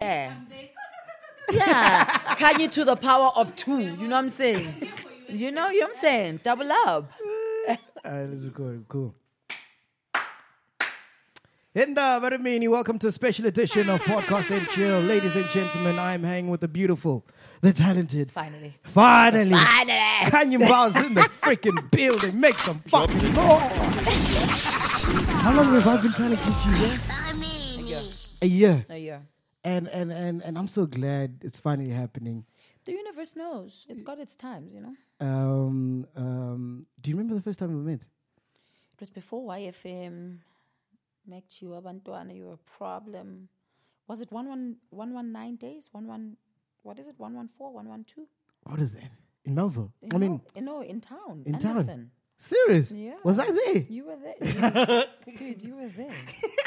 Yeah. Yeah. Can you to the power of two? You know what I'm saying? You know, you know what I'm saying? Double up. All right, let's record. Cool. And very meany, welcome to a special edition of Podcast and Chill. Ladies and gentlemen, I'm hanging with the beautiful, the talented. Finally. Finally. Finally. Khanyi Mbau's in the freaking building. Make some fucking noise. How long have I been trying to get you here? A year. A year. And, and, and, and I'm so glad it's finally happening. The universe knows. It's got its times, you know? Um, um, do you remember the first time we met? It was before YFM. Make you abantwana, you're a problem. Was it 119 days? One one, what is it? 114, 112? What is that? In Melville? I mean, no, no, in town. in Anderson. town. Serious? Yeah. Was I there? You were there. You- dude, you were there.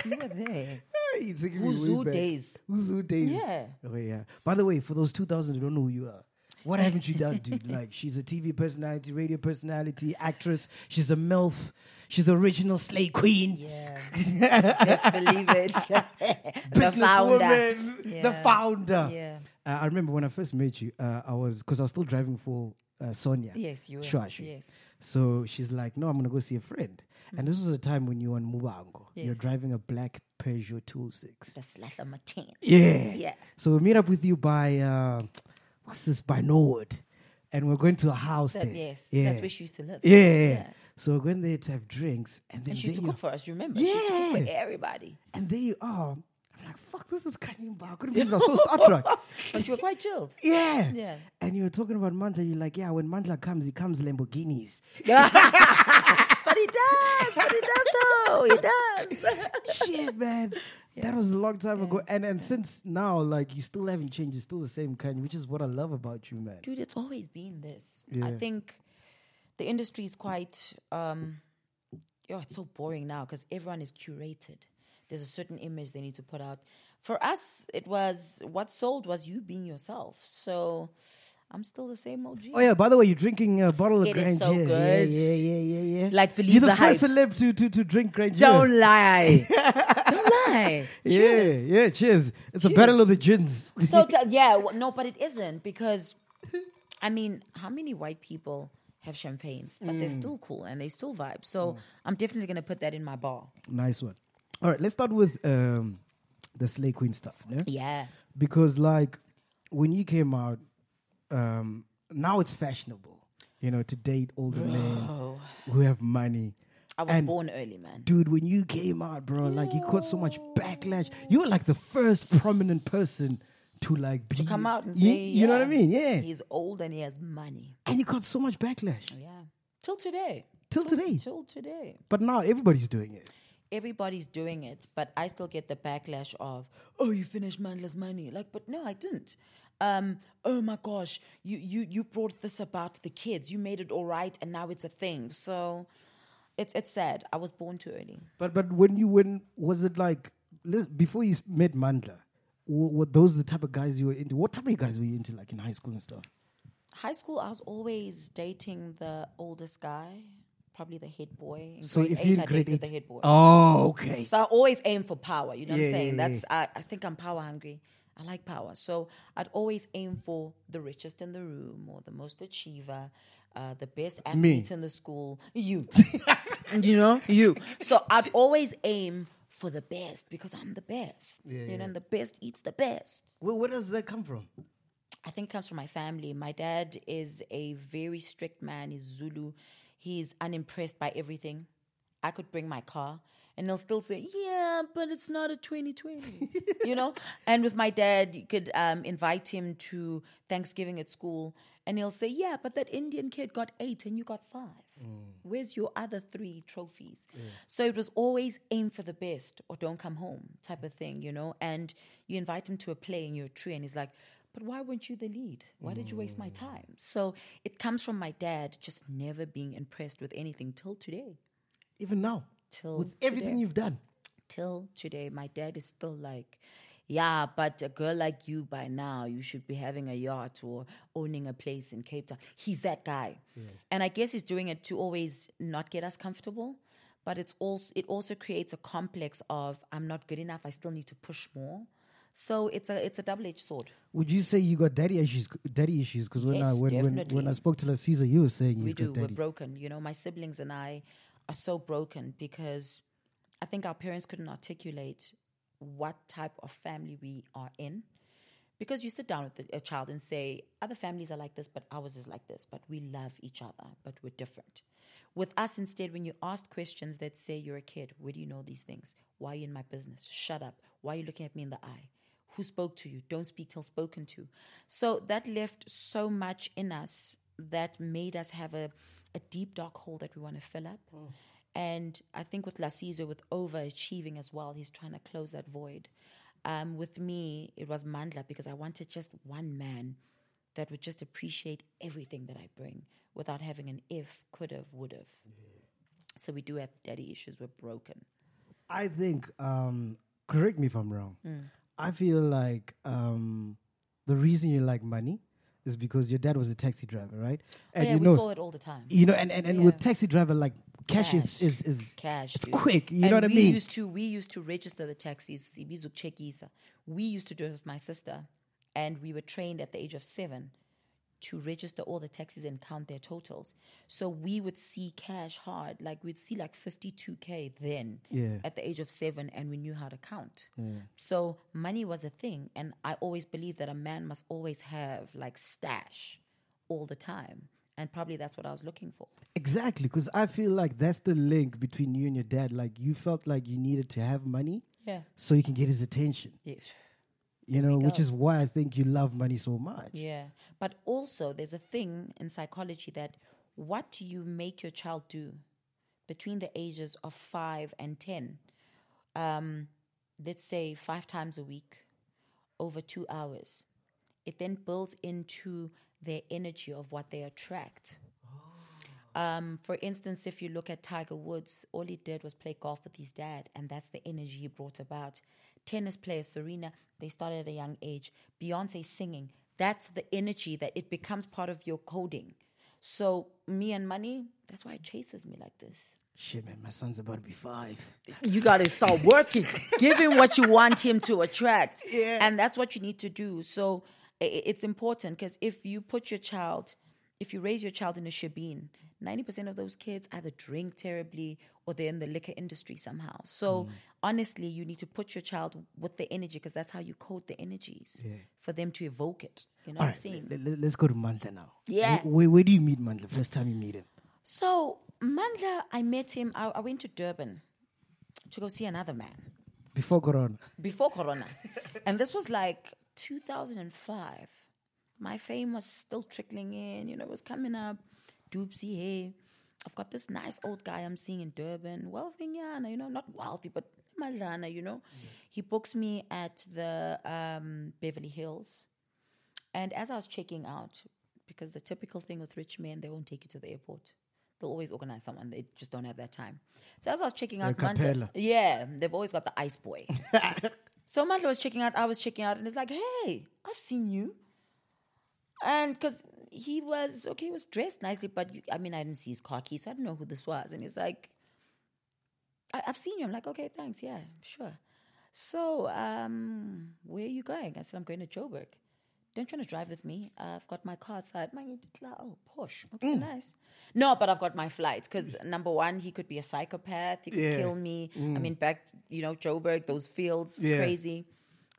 You were there. You're taking me way Uzu back. days. Uzu days. Yeah. Oh, yeah. By the way, for those 2,000 who don't know who you are, what haven't you done, dude? Like, she's a TV personality, radio personality, actress. She's a MILF. She's original slay queen. Yeah. Best believe it. the founder. Businesswoman. The Yeah. founder. Yeah. Uh, I remember when I first met you, uh, I was, because I was still driving for uh, Sonia. Yes, you were. Yes. So she's like, no, I'm going to go see a friend. And this was a time when you were on Muvhango. You're driving a black Peugeot 206. The slash of my tent. Yeah. Yeah. So we meet up with you by uh, what's this? By Norwood, and we're going to a house That, there. yes. Yeah. That's where she used to live. yeah, yeah, yeah. Yeah. So we're going there to have drinks, and then And she used to cook for us, you remember? She used to cook for Yeah. everybody. And there you are. I'm like, fuck, this is Khanyi Mbau. I couldn't believe I was so starstruck. But you were quite chilled. Yeah. Yeah. And you were talking about Mandla. You're like, yeah, when Mandla comes, he comes Lamborghinis. Does. But he does, though. He does. Shit, man. That was a long time ago. And and since now, like, you still haven't changed. You're still the same kind, which is what I love about you, man. Dude, it's always been this. I think the industry is quite, um, oh, it's so boring now because everyone is curated. There's a certain image they need to put out. For us, it was what sold was you being yourself. So I'm still the same OG. Oh yeah. By the way, you're drinking a bottle of It is Grand so yeah, good. Yeah, yeah, yeah, yeah. yeah. Like, believe you're the, the first hype. celeb to to to drink Grand Don't lie. Don't lie. Yeah, yeah. Cheers. It's a battle of the gins. So t- yeah, w- no, but it isn't because, I mean, how many white people have champagnes, but they're still cool and they still vibe. So I'm definitely gonna put that in my bar. nice one. All right, let's start with um the Slay Queen stuff. Yeah? Yeah, Because like when you came out, um, now it's fashionable, you know, to date older men who have money. I was And- born early, man. Dude, when you came out, bro, like you caught so much backlash. You were like the first prominent person to like be, To come out and you, say, you know what I mean? Yeah, he's old and he has money. and you got so much backlash Yeah, till today. till today. Till today. But now everybody's doing it. Everybody's doing it, but I still get the backlash of, "Oh, you finished Mandla's money." Like, but no, I didn't. Um, oh my gosh, you you you brought this about the kids. You made it all right, and now it's a thing. So, it's it's sad. I was born too early. But but when you when was it like before you met Mandla? Were those the type of guys you were into? What type of guys were you into, like in high school and stuff? High school, I was always dating the oldest guy, probably the head boy. In So grade if eight, you're I grade eight, the head boy. oh okay. So I always aim for power. You know what I'm saying? yeah, That's I, I think I'm power hungry. I like power. So I'd always aim for the richest in the room or the most achiever, uh, the best athlete in the school. You. you know? You. So I'd always aim for the best because I'm the best. you know, and the best eats the best. Where, where does that come from? I think it comes from my family. My dad is a very strict man. He's Zulu. He's unimpressed by everything. I could bring my car and they'll still say, yeah, but it's not a 2020, you know? And with my dad, you could um, invite him to Thanksgiving at school and he'll say, yeah, but that Indian kid got eight and you got five. Where's your other three trophies? So it was always aim for the best or don't come home type of thing, you know? And you invite him to a play and you're true, and he's like, but why weren't you the lead? Why did you waste my mm. time? So it comes from my dad just never being impressed with anything till today. Even now, Till with everything today. you've done. till today, my dad is still like, yeah, but a girl like you by now, you should be having a yacht or owning a place in Cape Town. He's that guy. And I guess he's doing it to always not get us comfortable. But it's also it also creates a complex of I'm not good enough, I still need to push more. So it's a it's a double edged sword. Would you say you got daddy issues? Daddy issues? Because when I when, when when I spoke to Lasizo, you were saying we do. We're broken. You know, my siblings and I are so broken because I think our parents couldn't articulate what type of family we are in. Because you sit down with a child and say, other families are like this, but ours is like this, but we love each other, but we're different. With us, instead, when you ask questions that say you're a kid, where do you know these things? Why are you in my business? Shut up. Why are you looking at me in the eye? Who spoke to you? Don't speak till spoken to. So that left so much in us that made us have a, a deep, dark hole that we want to fill up. And I think with Lasizo, with overachieving as well, he's trying to close that void. Um, with me, it was Mandla because I wanted just one man that would just appreciate everything that I bring without having an if, could have, would have. So we do have daddy issues. We're broken. I think, um, correct me if I'm wrong. I feel like um, the reason you like money is because your dad was a taxi driver, right? Oh, yeah, you we saw it all the time. you know, and, and, and with taxi driver, like cash, is Cash. is is cash. It's dude. quick. You And know what I mean? we? Used to we used to register the taxis. We used to do it with my sister, and we were trained at the age of seven to register all the taxis and count their totals. So we would see cash hard, like we'd see like fifty two k then Yeah. at the age of seven, and we knew how to count. So money was a thing, and I always believed that a man must always have like stash all the time. And probably that's what I was looking for. exactly because I feel like that's the link between you and your dad. Like you felt like you needed to have money Yeah. so you can get his attention. Yes. You There know, which is why I think you love money so much. Yeah. But also, there's a thing in psychology that what do you make your child do between the ages of five and 10? Um, let's say five times a week over two hours. It then builds into their energy of what they attract. Um, for instance, if you look at Tiger Woods, all he did was play golf with his dad, and that's the energy he brought about. Tennis players, Serena, they started at a young age. Beyonce singing, that's the energy that it becomes part of your coding. So, me and money, that's why it chases me like this. Shit, man, my son's about to be five. You got to start working. Give him what you want him to attract. Yeah. And that's what you need to do. So it's important because if you put your child, if you raise your child in a shebeen, 90% of those kids either drink terribly or they're in the liquor industry somehow. So mm. honestly, you need to put your child with the energy because that's how you code the energies for them to evoke it. You know All what right, I'm saying? let, us go to Mandla now. Yeah. Wh- Where, where do you meet Mandla? First time you meet him? So Mandla, I met him, I, I went to Durban to go see another man. Before Corona. before Corona. and this was like 2005. My fame was still trickling in, you know, it was coming up. Doopsy, hey. I've got this nice old guy I'm seeing in Durban, wealthy, Nyana, you know, not wealthy, but Malana, you know. He books me at the um, Beverly Hills. And as I was checking out, because the typical thing with rich men, they won't take you to the airport. They'll always organize someone. They just don't have that time. So as I was checking out, Mandla- yeah, they've always got the ice boy. so Mandla was checking out, I was checking out, and it's like, hey, I've seen you. And because he was, okay, he was dressed nicely, but you, I mean, I didn't see his car keys, so I didn't know who this was. And he's like, I, I've seen you. I'm like, okay, thanks. Yeah, sure. So, um, where are you going? I said, I'm going to Joburg. Don't you want to drive with me? Uh, I've got my car outside. My, oh, Porsche. Okay, nice. No, but I've got my flight because number one, he could be a psychopath. He could Yeah. kill me. I mean, back, you know, Joburg, those fields, Yeah. crazy.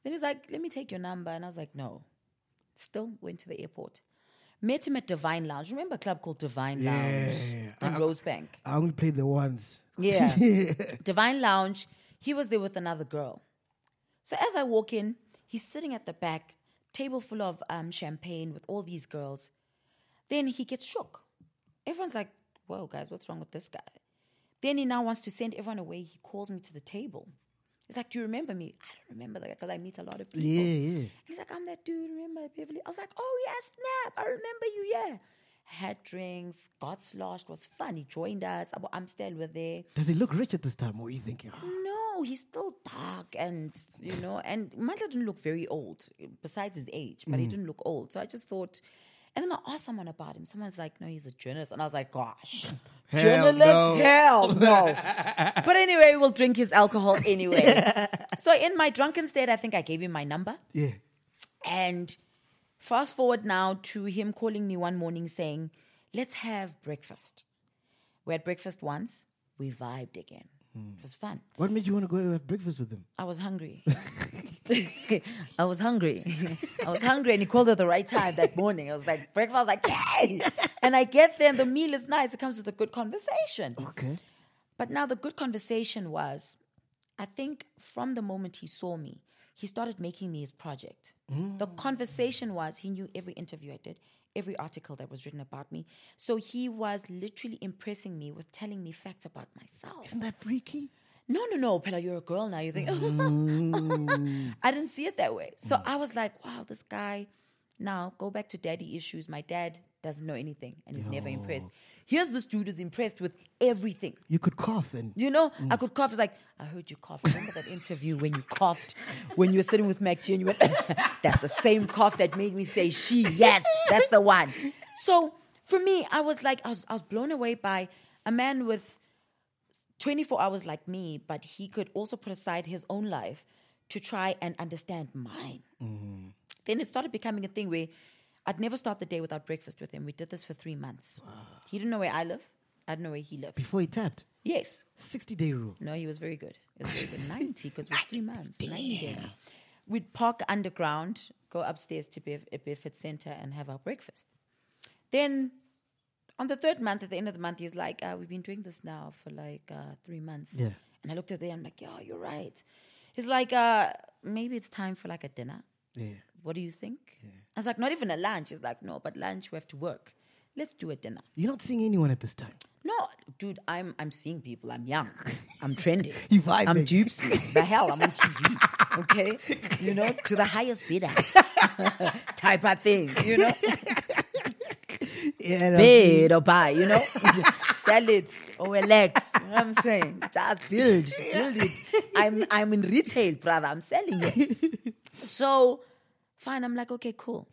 Then he's like, let me take your number. And I was like, no. Still went to the airport. Met him at Divine Lounge. Remember a club called Divine Lounge Yeah. in Rosebank? I only played the ones. Yeah. Divine Lounge. He was there with another girl. So as I walk in, he's sitting at the back, table full of um, champagne with all these girls. Then he gets shook. Everyone's like, whoa, guys, what's wrong with this guy? Then he now wants to send everyone away. He calls me to the table. He's like, Do you remember me? I don't remember that because I meet a lot of people. Yeah, yeah. He's like, I'm that dude, remember Beverly? I was like, Oh, yeah, snap. I remember you, yeah. Had drinks, got sloshed, was fun. He joined us. I'm- still with there. Does he look rich at this time? What are you thinking, No, he's still dark and, you know, and Mandla didn't look very old, besides his age, but he Mm. didn't look old. So I just thought, and then I asked someone about him. Someone's like, no, he's a journalist. And I was like, gosh, Hell journalist? no. Hell no. but anyway, we'll drink his alcohol anyway. so in my drunken state, I think I gave him my number. yeah. And fast forward now to him calling me one morning saying, let's have breakfast. We had breakfast once, we vibed again. Mm. It was fun. What made you want to go have breakfast with him? I was hungry. I was hungry. I was hungry, and he called at the right time that morning. I was like, breakfast. I was like, yay! And I get there, and the meal is nice. It comes with a good conversation. Okay. But now the good conversation was, I think from the moment he saw me, he started making me his project. Mm. The conversation was he knew every interview I did, every article that was written about me. So he was literally impressing me with telling me facts about myself. Isn't that freaky? No, no, no, Pella, you're a girl now. You think, mm. I didn't see it that way. So I was like, wow, this guy. Now go back to daddy issues. My dad doesn't know anything and he's never impressed. Here's this dude who's impressed with everything. You could cough and You know, I mm. could cough. It's like, I heard you cough. Remember that interview when you coughed when you were sitting with MacG and you went, that's the same cough that made me say she. Yes, that's the one. So for me, I was like, I was, I was blown away by a man with 24 hours like me, but he could also put aside his own life to try and understand mine. Mm. Then it started becoming a thing where I'd never start the day without breakfast with him. We did this for three months. He didn't know where I live. I didn't know where he lived. before he tapped. Yes. 60 day rule. No, he was very good. It was very good. 90 because we're three months. 90 days. We'd park underground, go upstairs to Bef- uh, Bedford Center and have our breakfast. Then on the third month, at the end of the month, he's like, uh, We've been doing this now for like uh, three months. Yeah. And I looked at it and I'm like, Yeah, you're right. He's like, uh, Maybe it's time for like a dinner. Yeah. What do you think? I was like, Not even a lunch. He's like, No, but lunch, we have to work. Let's do a dinner. You're not seeing anyone at this time. No, dude, I'm I'm seeing people. I'm young. I'm trending. You vibing. I'm dupsy. The hell, I'm on TV. Okay, you know, to the highest bidder, type of thing. You know, Yeah. bid or buy. You know, sell it or relax. You know what I'm saying? Just build, build it. I'm I'm in retail, brother. I'm selling it. So, fine. I'm like, okay, cool.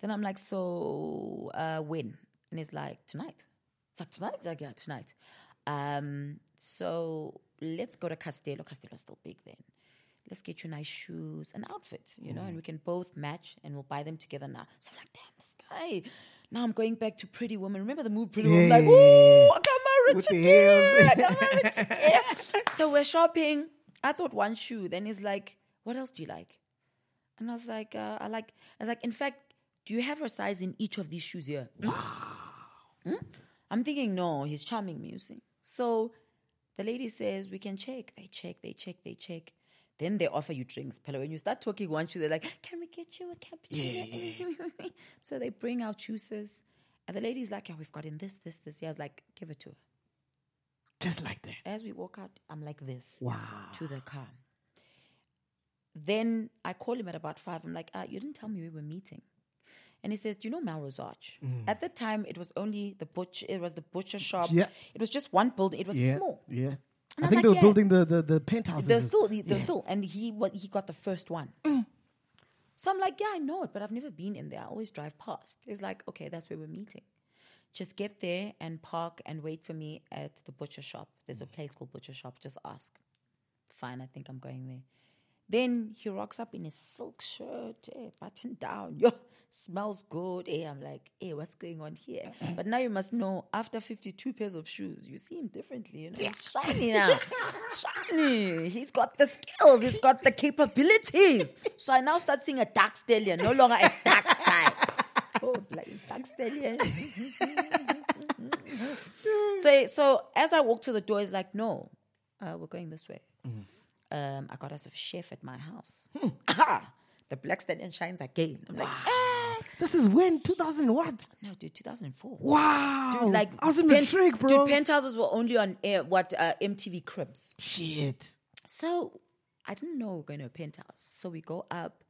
Then I'm like, so uh, when? And he's like, tonight. It's like tonight. It's like yeah, tonight. Um, so let's go to Castello. Castello's still big then. Let's get you nice shoes and outfits, you know, and we can both match and we'll buy them together now. So I'm like, damn, this guy. Now I'm going back to Pretty Woman. Remember the movie Pretty Woman? Like, yeah, yeah, ooh, I got my With Richard the heels. Gere. I got my Richard Gere. So we're shopping. I thought one shoe. Then he's like, what else do you like? And I was like, uh, I like, I was like, in fact, do you have a size in each of these shoes here? Hmm? I'm thinking, no, he's charming me, you see. So the lady says, we can check. They check, they check, they check. Then they offer you drinks. Pella, when you start talking one shoe, they're like, can we get you a cappuccino? so they bring out juices. And the lady's like, yeah, we've got in this, this, this. Yeah, I was like, give it to her. Just like that. As we walk out, I'm like this Wow. to the car. Then I call him at about five. I'm like, ah, you didn't tell me we were meeting. And he says, Do you know Melrose Arch? Mm. At the time, it was only the butcher. It was the butcher shop. Yeah. It was just one building. It was Yeah. small. Yeah. And I I'm think like, they were yeah. building the, the, the penthouses. There's still, there's Yeah. still, and he what he got the first one. Mm. So I'm like, yeah, I know it, but I've never been in there. I always drive past. He's like, okay, that's where we're meeting. Just get there and park and wait for me at the butcher shop. There's a mm. place called butcher shop. Just ask. Fine, I think I'm going there. Then he rocks up in his silk shirt, eh, buttoned down. Yo, smells good. Eh, I'm like, hey, what's going on here? But now you must know, after 52 pairs of shoes, you see him differently. You know, he's shiny now. shiny. He's got the skills. He's got the capabilities. So I now start seeing a dark stallion, no longer a dark guy. Oh, bloody dark stallion. so, so as I walk to the door, he's like, no, uh, we're going this way. Um, I got us a chef at my house. Ah, the black stallion shines again. I'm like, ah. This is when 2000 what? No, dude, 2004. Wow. Dude, like I was in pen- matric, bro. Dude, penthouses were only on air, what uh, MTV Cribs. Shit. So I didn't know we were going to a penthouse. So we go up.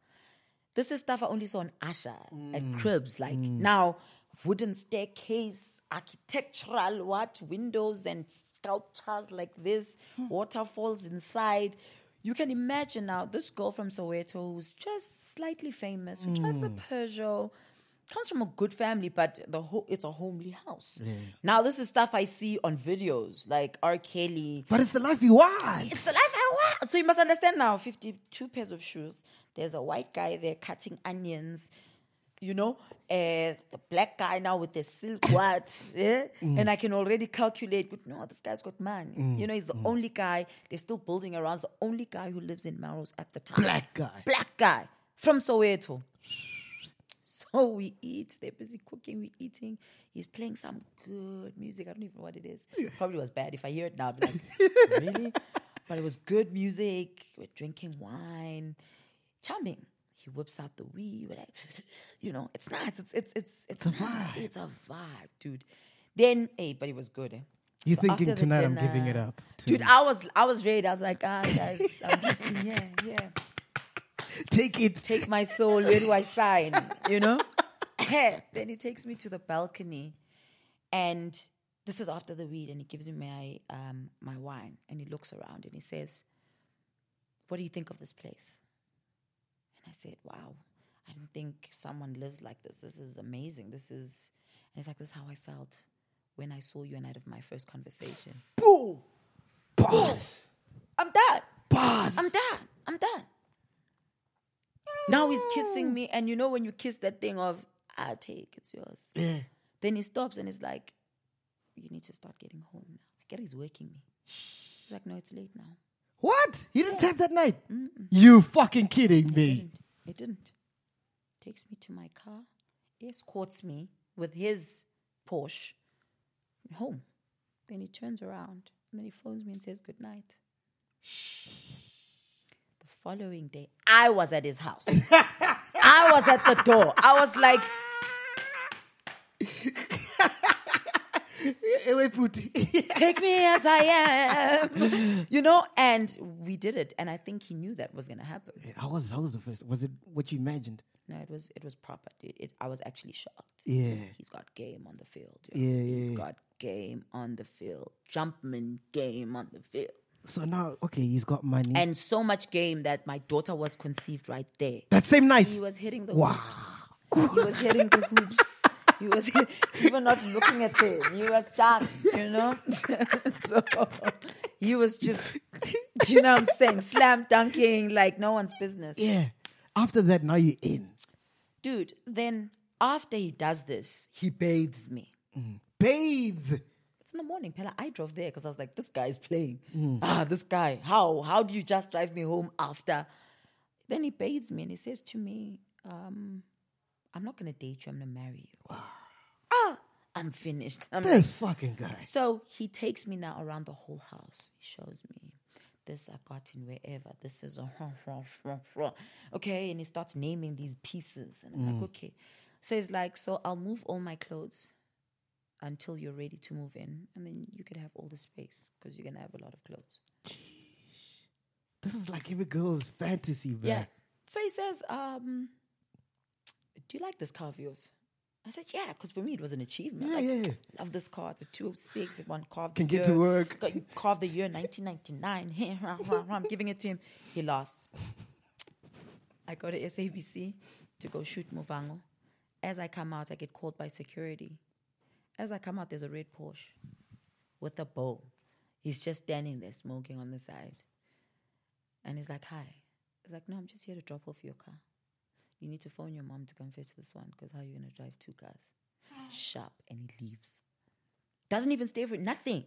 This is stuff I only saw on Asha at Cribs. Like now, wooden staircase, architectural, what windows and sculptures like this, hmm. waterfalls inside. You can imagine now this girl from Soweto who's just slightly famous, who drives a hmm. Peugeot, comes from a good family, but the whole it's a homely house. Now this is stuff I see on videos like R. Kelly, But it's the life you want. it's the life I want. So you must understand now 52 pairs of shoes. There's a white guy there cutting onions, you know, uh, the black guy now with the silk what, eh? and I can already calculate. But no, this guy's got money. You know, he's the only guy. They're still building around. The only guy who lives in Melrose at the time. Black guy. Black guy from Soweto. So we eat. They're busy cooking. We're eating. He's playing some good music. I don't even know what it is. Probably was bad. If I hear it now, I'd be like, really? But it was good music. We're drinking wine. Charming. He whips out the weed. Like, you know, it's nice. It's it's it's it's, a nice. vibe. It's a vibe, dude. Then, hey, but it was good. Eh? You So thinking tonight I'm giving it up? Dude, I was I was ready. I was like, ah, guys, I'm just yeah, yeah take it. take my soul, where do I sign? You know? then he takes me to the balcony and this is after the weed and he gives me my um, my wine and he looks around and he says, What do you think of this place? I said, Wow, I didn't think someone lives like this. This is amazing. This is and he's like, This is how I felt when I saw you and night of my first conversation. Boom. Boss! I'm done. Boss! I'm done. I'm done. Now he's kissing me, and you know when you kiss that thing of I take it's yours. Yeah. Then he stops and he's like, "You need to start getting home now." I get he's working me. He's like, "No, it's late now." What? He didn't tap that night? You fucking kidding me? Didn't. It didn't. Takes me to my car, escorts me with his Porsche home. Then he turns around and then he phones me and says good night. The following day, I was at his house. I was at the door. I was like, take me as I am. You know, and we did it. And I think he knew that was gonna happen. How was how was the first? Was it what you imagined? No, it was it was proper, dude. It, I was actually shocked. Yeah. He's got game on the field. yo. Yeah, yeah, He's yeah. got game on the field. Jumpman game on the field. So now, okay, he's got money. And so much game that my daughter was conceived right there. that same night. He was hitting the Wow. hoops. He was hitting the hoops. He was even not looking at them. He was just, you know. so he was just, you know what I'm saying, slam dunking like no one's business. yeah. After that, now you're in. Dude, then after he does this, he bathes me. Bathes. It's in the morning, Pella. I drove there because I was like, this guy's playing. Ah, this guy. How? How do you just drive me home after? Then he bathes me and he says to me, um, I'm not to date you. I'm to marry you. Wow. Ah, I'm finished. I'm like, This fucking guy. so he takes me now around the whole house. He shows me this I got in wherever. This is a okay, and he starts naming these pieces, and I'm like, okay. So he's like, so I'll move all my clothes until you're ready to move in, and then you could have all the space because you're gonna have a lot of clothes. Jeez. This is like every girl's fantasy, man. Yeah. So he says, um, do you like this car of yours? I said, yeah, because for me it was an achievement. Yeah, like, yeah, yeah. Love this car. It's a 206. It won car Can the get to work. Got car of the year 1999. I'm giving it to him. He laughs. I go to SABC to go shoot Muvhango. As I come out, I get called by security. As I come out, there's a red Porsche with a bow. He's just standing there smoking on the side. And he's like, hi. He's like, no, I'm just here to drop off your car. You need to phone your mom to come fetch this one because how are you going to drive two cars? Sharp. And he leaves. Doesn't even stay for nothing.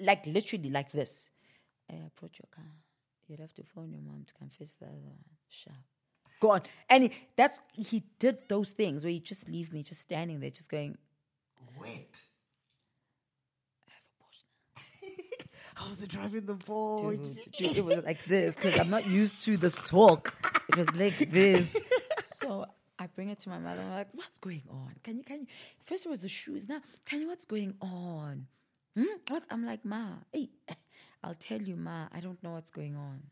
Like literally like this. I approach your car. You'd have to phone your mom to come fetch the other one. Sharp. Go on. And he, that's he did those things where he just leave me just standing there, just going, Wait. I have a Porsche was driving the ball? Dude, dude, it was like this because I'm not used to this talk. It was like this. So I bring it to my mother. I'm like, what's going on? Can you, can you? First it was the shoes. Now, can you, what's going on? Hmm? What's, I'm like, Ma, hey, I'll tell you, Ma, I don't know what's going on.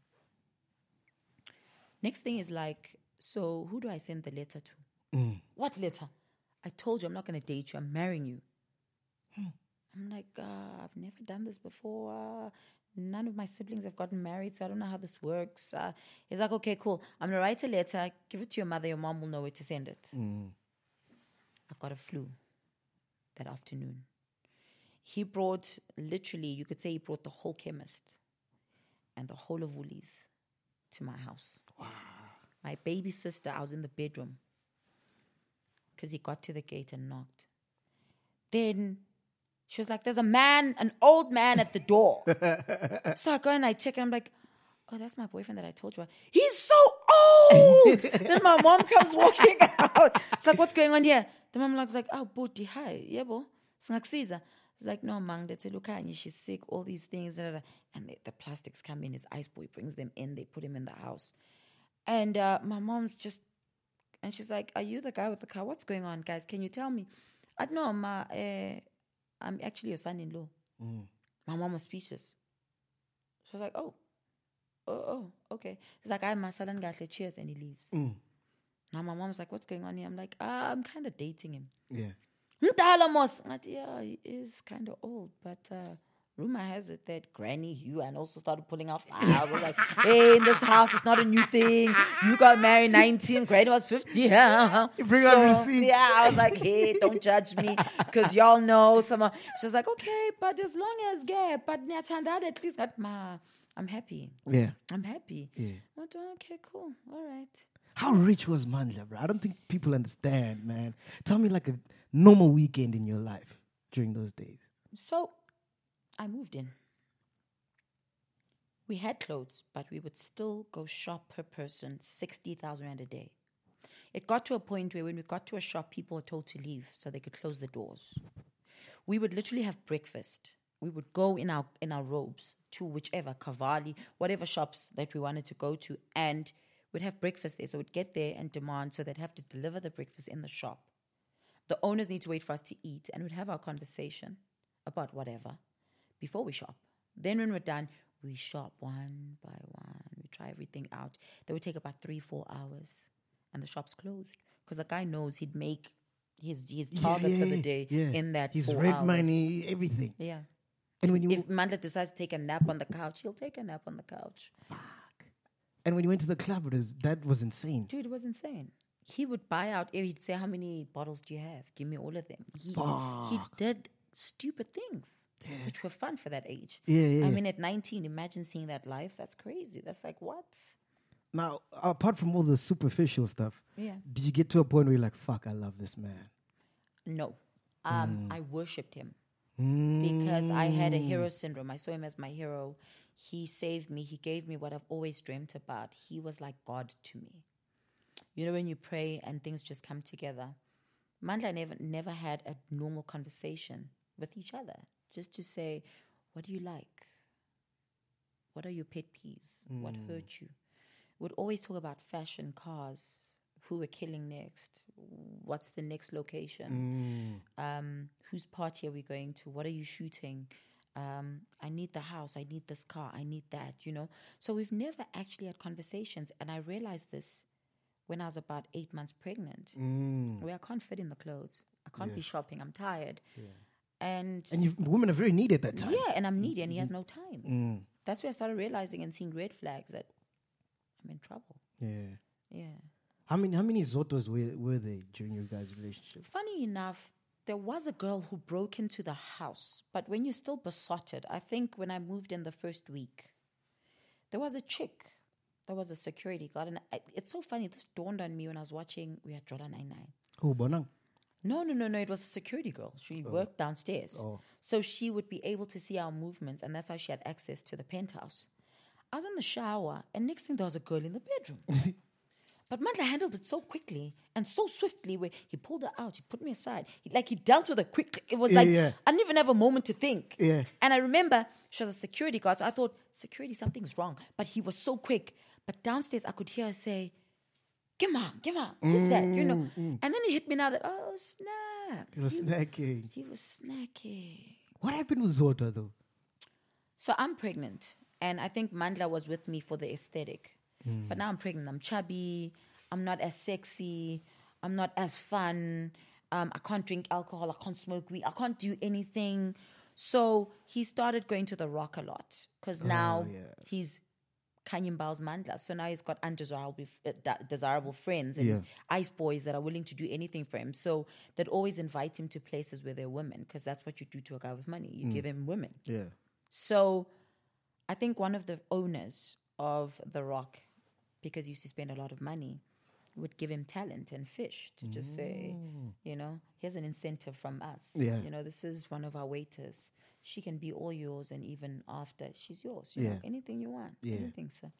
Next thing is like, so who do I send the letter to? What letter? I told you I'm not going to date you. I'm marrying you. I'm like, uh, I've never done this before. None of my siblings have gotten married, so I don't know how this works. Uh, he's like, okay, cool. I'm going to write a letter, give it to your mother. Your mom will know where to send it. I got a flu that afternoon. He brought, literally, you could say he brought the whole chemist and the whole of Woolies to my house. Wow. My baby sister, I was in the bedroom because he got to the gate and knocked. Then she was like, There's a man, an old man at the door. so I go and I check and I'm like, Oh, that's my boyfriend that I told you about. He's so old. then my mom comes walking out. It's like, What's going on here? The mom looks like, Oh, Booty, hi. Yeah, bo. Singakusiza. It's like, no, mang, that's a look she's sick, all these things. da, da, da." And the, the plastics come in, his ice boy brings them in, they put him in the house. And uh, my mom's just, and she's like, Are you the guy with the car? What's going on, guys? Can you tell me? I don't know, ma, uh, I'm actually your son in law. My mom was speechless. She was like, Oh, oh, oh, okay. She's like, I'm Masalan Gatle, cheers, and he leaves. Now my mom's like, What's going on here? I'm like, ah, I'm kind of dating him. Yeah. Mdala mos. Ngathi, Yeah, he is kind of old, but uh, rumor has it that Granny Hugh and also started pulling out files. We're like, hey, in this house, it's not a new thing. You got married 19, Granny was 50. Yeah. bring out receipts. Yeah, I was like, hey, don't judge me because y'all know someone. She was like, okay, but as long as gay, but nyathandana at least got my. I'm happy. Yeah. I'm happy. Yeah. I went, okay, cool. All right. How rich was Mandla, bro? I don't think people understand, man. Tell me like a normal weekend in your life during those days. So I moved in. We had clothes, but we would still go shop per person, 60,000 Rand a day. It got to a point where when we got to a shop, people were told to leave so they could close the doors. We would literally have breakfast. We would go in our in our robes to whichever Cavalli, whatever shops that we wanted to go to, and we'd have breakfast there. So we'd get there and demand, so they'd have to deliver the breakfast in the shop. The owners need to wait for us to eat, and we'd have our conversation about whatever before we shop. Then when we're done, we shop one by one. We try everything out. That would take about three, four hours, and the shop's closed because the guy knows he'd make his his target for the day yeah. in that His four rent hours. money, everything. Yeah. And when you If Mandla decides to take a nap on the couch, he'll take a nap on the couch. Fuck. And when you went to the club, it was, that was insane. Dude, it was insane. He would buy out. Eh, he'd say, "How many bottles do you have? Give me all of them." He, he did stupid things, which were fun for that age. Yeah, yeah. I mean, at 19, imagine seeing that life. That's crazy. That's like what? Now, apart from all the superficial stuff, Yeah. did you get to a point where you're like, "Fuck, I love this man"? No, um, I worshipped him Mm. because I had a hero syndrome. I saw him as my hero. He saved me. He gave me what I've always dreamt about. He was like God to me. You know when you pray and things just come together. Mandla never never had a normal conversation with each other, just to say, "What do you like? What are your pet peeves? What hurt you?" We'd always talk about fashion, cars, who we're killing next, what's the next location, um, whose party are we going to, what are you shooting? Um, I need the house, I need this car, I need that, you know. So we've never actually had conversations, and I realized this when I was about eight months pregnant, where I can't fit in the clothes, I can't be shopping, I'm tired, and And you, women are very needy at that time. yeah, and I'm needy, and he has mm-hmm. no time. Mm. That's where I started realizing and seeing red flags that I'm in trouble. Yeah. Yeah. How many how many Zotos were, were they during your guys' relationship? Funny enough, there was a girl who broke into the house, but when you're still besotted, I think when I moved in the first week, there was a chick. There was a security guard, and I, it's so funny. This dawned on me when I was watching. We had Jordan Nine Nine. Oh, Bonang. No, no, no, no. It was a security girl. She oh. worked downstairs. Oh. So she would be able to see our movements, and that's how she had access to the penthouse. I was in the shower, and next thing there was a girl in the bedroom. but Mandla handled it so quickly and so swiftly where he pulled her out, he put me aside. He, like he dealt with her quickly. It was Yeah, like, yeah. I didn't even have a moment to think. Yeah. And I remember she was a security guard, so I thought, security, something's wrong. But he was so quick. But downstairs, I could hear her say, Gima, on, who's that? You know. And then it hit me now that, oh, snap. He was snacking. He was snacking. What happened with Zota though? So I'm pregnant, and I think Mandla was with me for the aesthetic. Hmm. But now I'm pregnant. I'm chubby. I'm not as sexy. I'm not as fun. Um, I can't drink alcohol. I can't smoke weed. I can't do anything. So he started going to the rock a lot because now Oh, yeah. he's Khanyi Mbau's Mandla. So now he's got undesirable, uh, desirable friends and Yeah. ice boys that are willing to do anything for him. So they'd always invite him to places where there are women because that's what you do to a guy with money. You Mm. give him women. Yeah. So I think one of the owners of The Rock, because he used to spend a lot of money, would give him talent and fish to just say, you know, here's an incentive from us. Mm. Yeah. You know, this is one of our waiters. She can be all yours and even after she's yours. You Yeah. know, anything you want. Yeah. Mm. Anything, sir.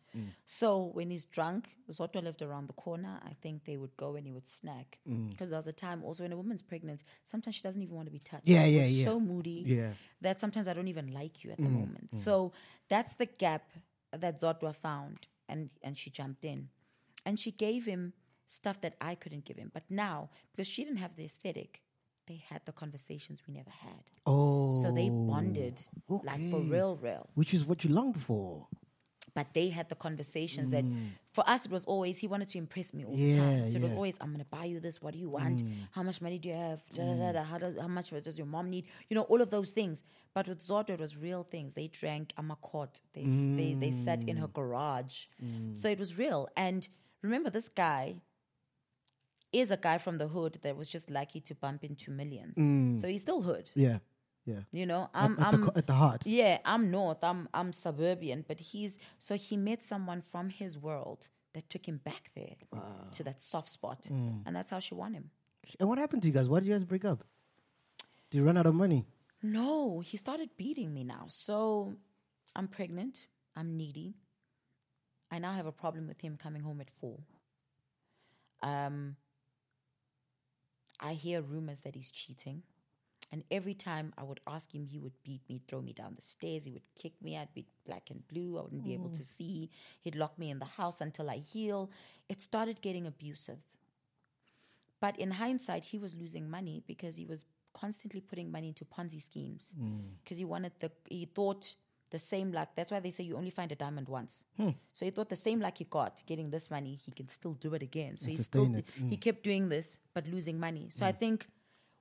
So when he's drunk, Zotto lived around the corner. I think they would go and he would snack. Mm. Because there was a time also when a woman's pregnant, sometimes she doesn't even want to be touched. Yeah, yeah, yeah. So moody Yeah. Mm, that sometimes I don't even like you at the moment. So that's the gap that Zodwa found, and and she jumped in, and she gave him stuff that I couldn't give him. But now, because she didn't have the aesthetic, they had the conversations we never had. Oh. So they bonded like for real, real. Which is what you longed for. But they had the conversations that for us it was always he wanted to impress me all the Mm. Time. So it was. Mm. always I'm gonna buy you this. What do you want? How much money do you have? Da, da, da, da. How does how much does your mom need? You know all of those things. But with Zordo it was real things. They drank amakot. They s they they sat in her Mm. garage. So it was real. And remember this guy is a guy from the hood that was just lucky to bump into millions. So he's still hood. Yeah. Yeah. You know, I'm Mm. at, I'm the, at the heart. yeah, I'm north. I'm I'm suburban, but he's so he met someone from his world that took him back there to that soft spot, Mm. and that's how she won him. And what happened to you guys? Why did you guys break up? Did you run out of money? No, he started beating me now. So I'm pregnant. I'm needy. I now have a problem with him coming home at four. Um, I hear rumors that he's cheating. And every time I would ask him, he would beat me, throw me down the stairs. He would kick me. I'd be black and blue. I wouldn't be able to mm. see. He'd lock me in the house until I heal. It started getting abusive. But in hindsight, he was losing money because he was constantly putting money into Ponzi schemes. Mm. Because he wanted the, he thought the same luck. That's why they say you only find a diamond once. Hmm. So he thought the same luck he got getting this money, he can still do it again. So And he still it. he hmm. kept doing this but losing money. So I hmm. think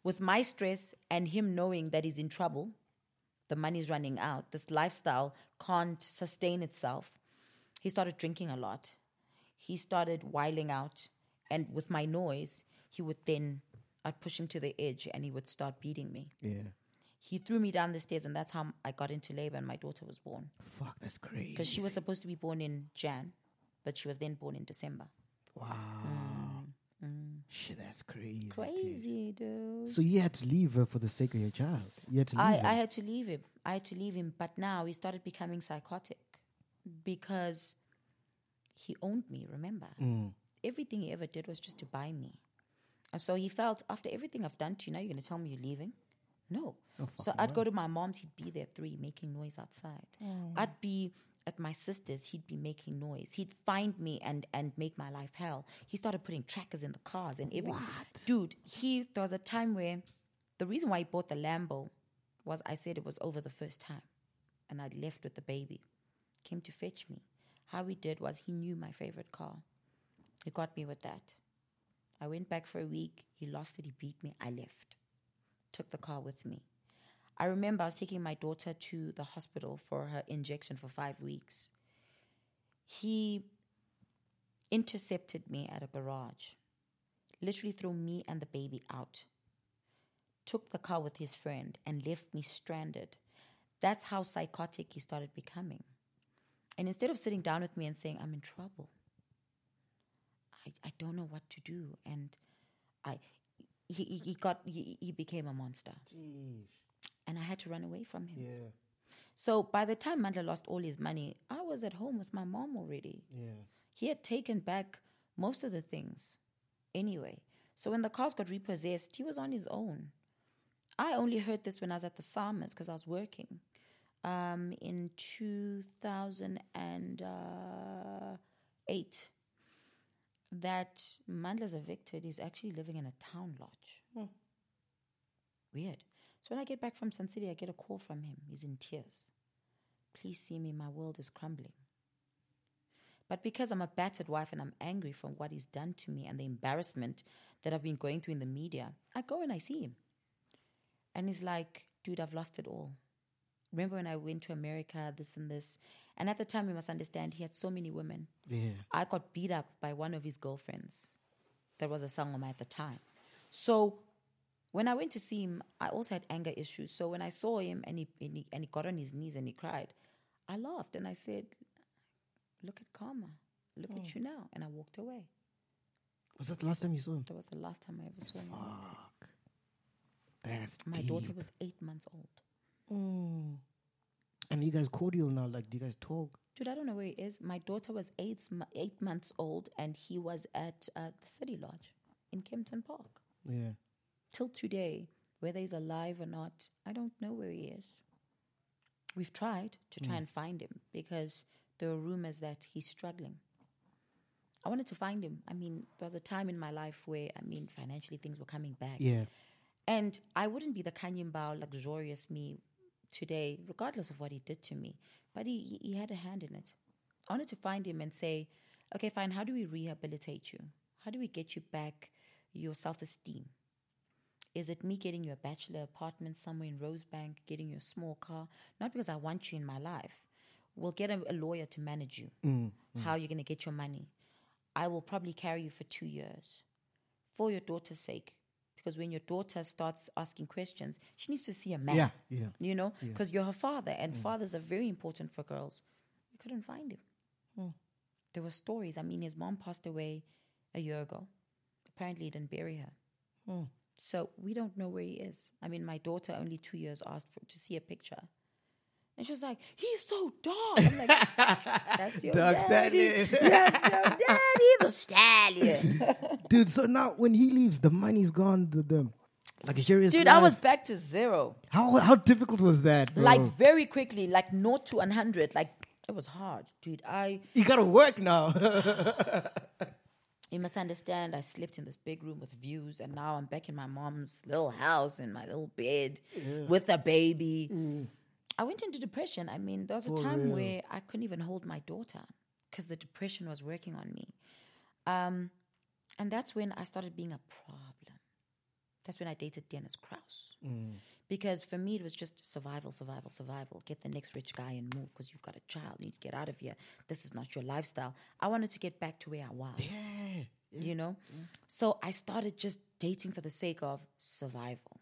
with my stress and him knowing that he's in trouble, the money's running out, this lifestyle can't sustain itself. He started drinking a lot. He started whiling out. And with my noise, he would then, I'd push him to the edge and he would start beating me. Yeah. He threw me down the stairs, and that's how I got into labor and my daughter was born. Fuck, that's crazy. Because she was supposed to be born in Jan, but she was then born in December. Wow. Shit, that's crazy. Mm, Crazy, dude. So you had to leave her for the sake of your child. You had to leave I, her. I had to leave him. I had to leave him, but now he started becoming psychotic because he owned me, remember? Mm. Everything he ever did was just to buy me. And so he felt, after everything I've done to you, now you're going to tell me you're leaving? No. Oh, so I'd go to my mom's, he'd be there three making noise outside. Mm. I'd be at my sister's, he'd be making noise. He'd find me and, and make my life hell. He started putting trackers in the cars and everything. Dude, he, there was a time where the reason why he bought the Lambo was I said it was over the first time. And I'd left with the baby. Came to fetch me. How he did was he knew my favorite car. He got me with that. I went back for a week. He lost it. He beat me. I left. Took the car with me. I remember I was taking my daughter to the hospital for her injection for five weeks. He intercepted me at a garage, literally threw me and the baby out, took the car with his friend, and left me stranded. That's how psychotic he started becoming. And instead of sitting down with me and saying, I'm in trouble, I, I don't know what to do. And I he, he got he, he became a monster. And I had to run away from him. Yeah. So by the time Mandla lost all his money, I was at home with my mom already. Yeah. He had taken back most of the things anyway. So when the cars got repossessed, he was on his own. I only heard this when I was at the Summers because I was working um, in 2008. that Mandla's evicted. He's actually living in a town lodge. Weird. So when I get back from Sun City, I get a call from him. He's in tears. Please see me. My world is crumbling. But because I'm a battered wife and I'm angry from what he's done to me and the embarrassment that I've been going through in the media, I go and I see him. And he's like, dude, I've lost it all. Remember when I went to America, this and this? And at the time, you must understand, he had so many women. Yeah. I got beat up by one of his girlfriends. That was a song sangoma at the time. So when I went to see him, I also had anger issues. So when I saw him and he, and he, and he got on his knees and he cried, I laughed and I said, Look at karma. Look at you now. And I walked away. Was that the last time you saw him? That was the last time I ever saw him. Fuck. That's My deep. daughter was eight months old. Mm. And you guys cordial now? Like, do you guys talk? Dude, I don't know where he is. My daughter was eight, eight months old and he was at uh, the City Lodge in Kempton Park. Yeah. Till today, whether he's alive or not, I don't know where he is. We've tried to try hmm. and find him because there are rumors that he's struggling. I wanted to find him. I mean, there was a time in my life where, I mean, financially things were coming back. Yeah. And I wouldn't be the Khanyi Mbau luxurious me today, regardless of what he did to me. But he, he had a hand in it. I wanted to find him and say, okay, fine, how do we rehabilitate you? How do we get you back your self esteem? Is it me getting you a bachelor apartment somewhere in Rosebank, getting you a small car? Not because I want you in my life. We'll get a, a lawyer to manage you. Mm, mm. How you're going to get your money. I will probably carry you for two years for your daughter's sake. Because when your daughter starts asking questions, she needs to see a man. Yeah, yeah. You know, because you're her father, and mm. fathers are very important for girls. We couldn't find him. Hmm. There were stories. I mean, his mom passed away a year ago. Apparently, he didn't bury her. Hmm. So we don't know where he is. I mean, my daughter, only two years, asked for, to see a picture. And she was like, he's so dark. I'm like, that's your Dark daddy. stallion. That's your daddy, the stallion. Dude, so now when he leaves, the money's gone. The, the luxurious Dude, I was back to zero. How how difficult was that, bro? Like very quickly, like naught to 100. Like it was hard, dude. I, you gotta work now. you must understand, I slept in this big room with views, and now I'm back in my mom's little house in my little bed with a baby. I went into depression. I mean, there was a time where I couldn't even hold my daughter because the depression was working on me. Um, and that's when I started being a problem. That's when I dated Thenues Crouse. Because for me, it was just survival, survival, survival. Get the next rich guy and move because you've got a child. You need to get out of here. This is not your lifestyle. I wanted to get back to where I was. yeah. You know? So I started just dating for the sake of survival.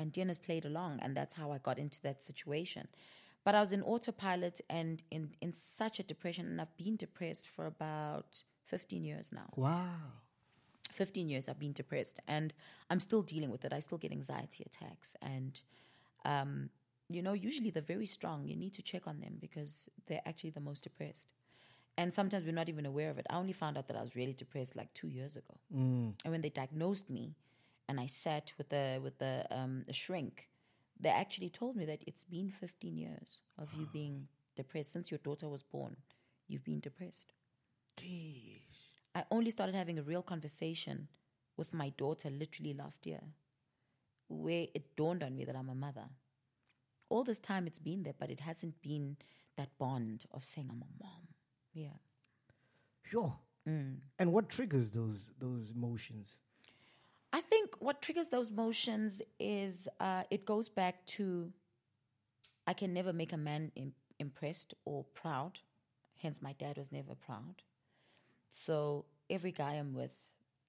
And Thenues played along, and that's how I got into that situation. But I was in autopilot and in, in such a depression, and I've been depressed for about 15 years now. Wow. 15 years I've been depressed and I'm still dealing with it. I still get anxiety attacks. And, um, you know, usually they're very strong. You need to check on them because they're actually the most depressed. And sometimes we're not even aware of it. I only found out that I was really depressed like two years ago. And when they diagnosed me and I sat with the, with the um, a shrink, they actually told me that it's been 15 years of you being depressed. Since your daughter was born, you've been depressed. I only started having a real conversation with my daughter literally last year, where it dawned on me that I'm a mother. All this time it's been there, but it hasn't been that bond of saying I'm a mom. Yeah. Sure. And what triggers those those emotions? I think what triggers those motions is uh, it goes back to I can never make a man Im- impressed or proud. Hence, my dad was never proud. So every guy I'm with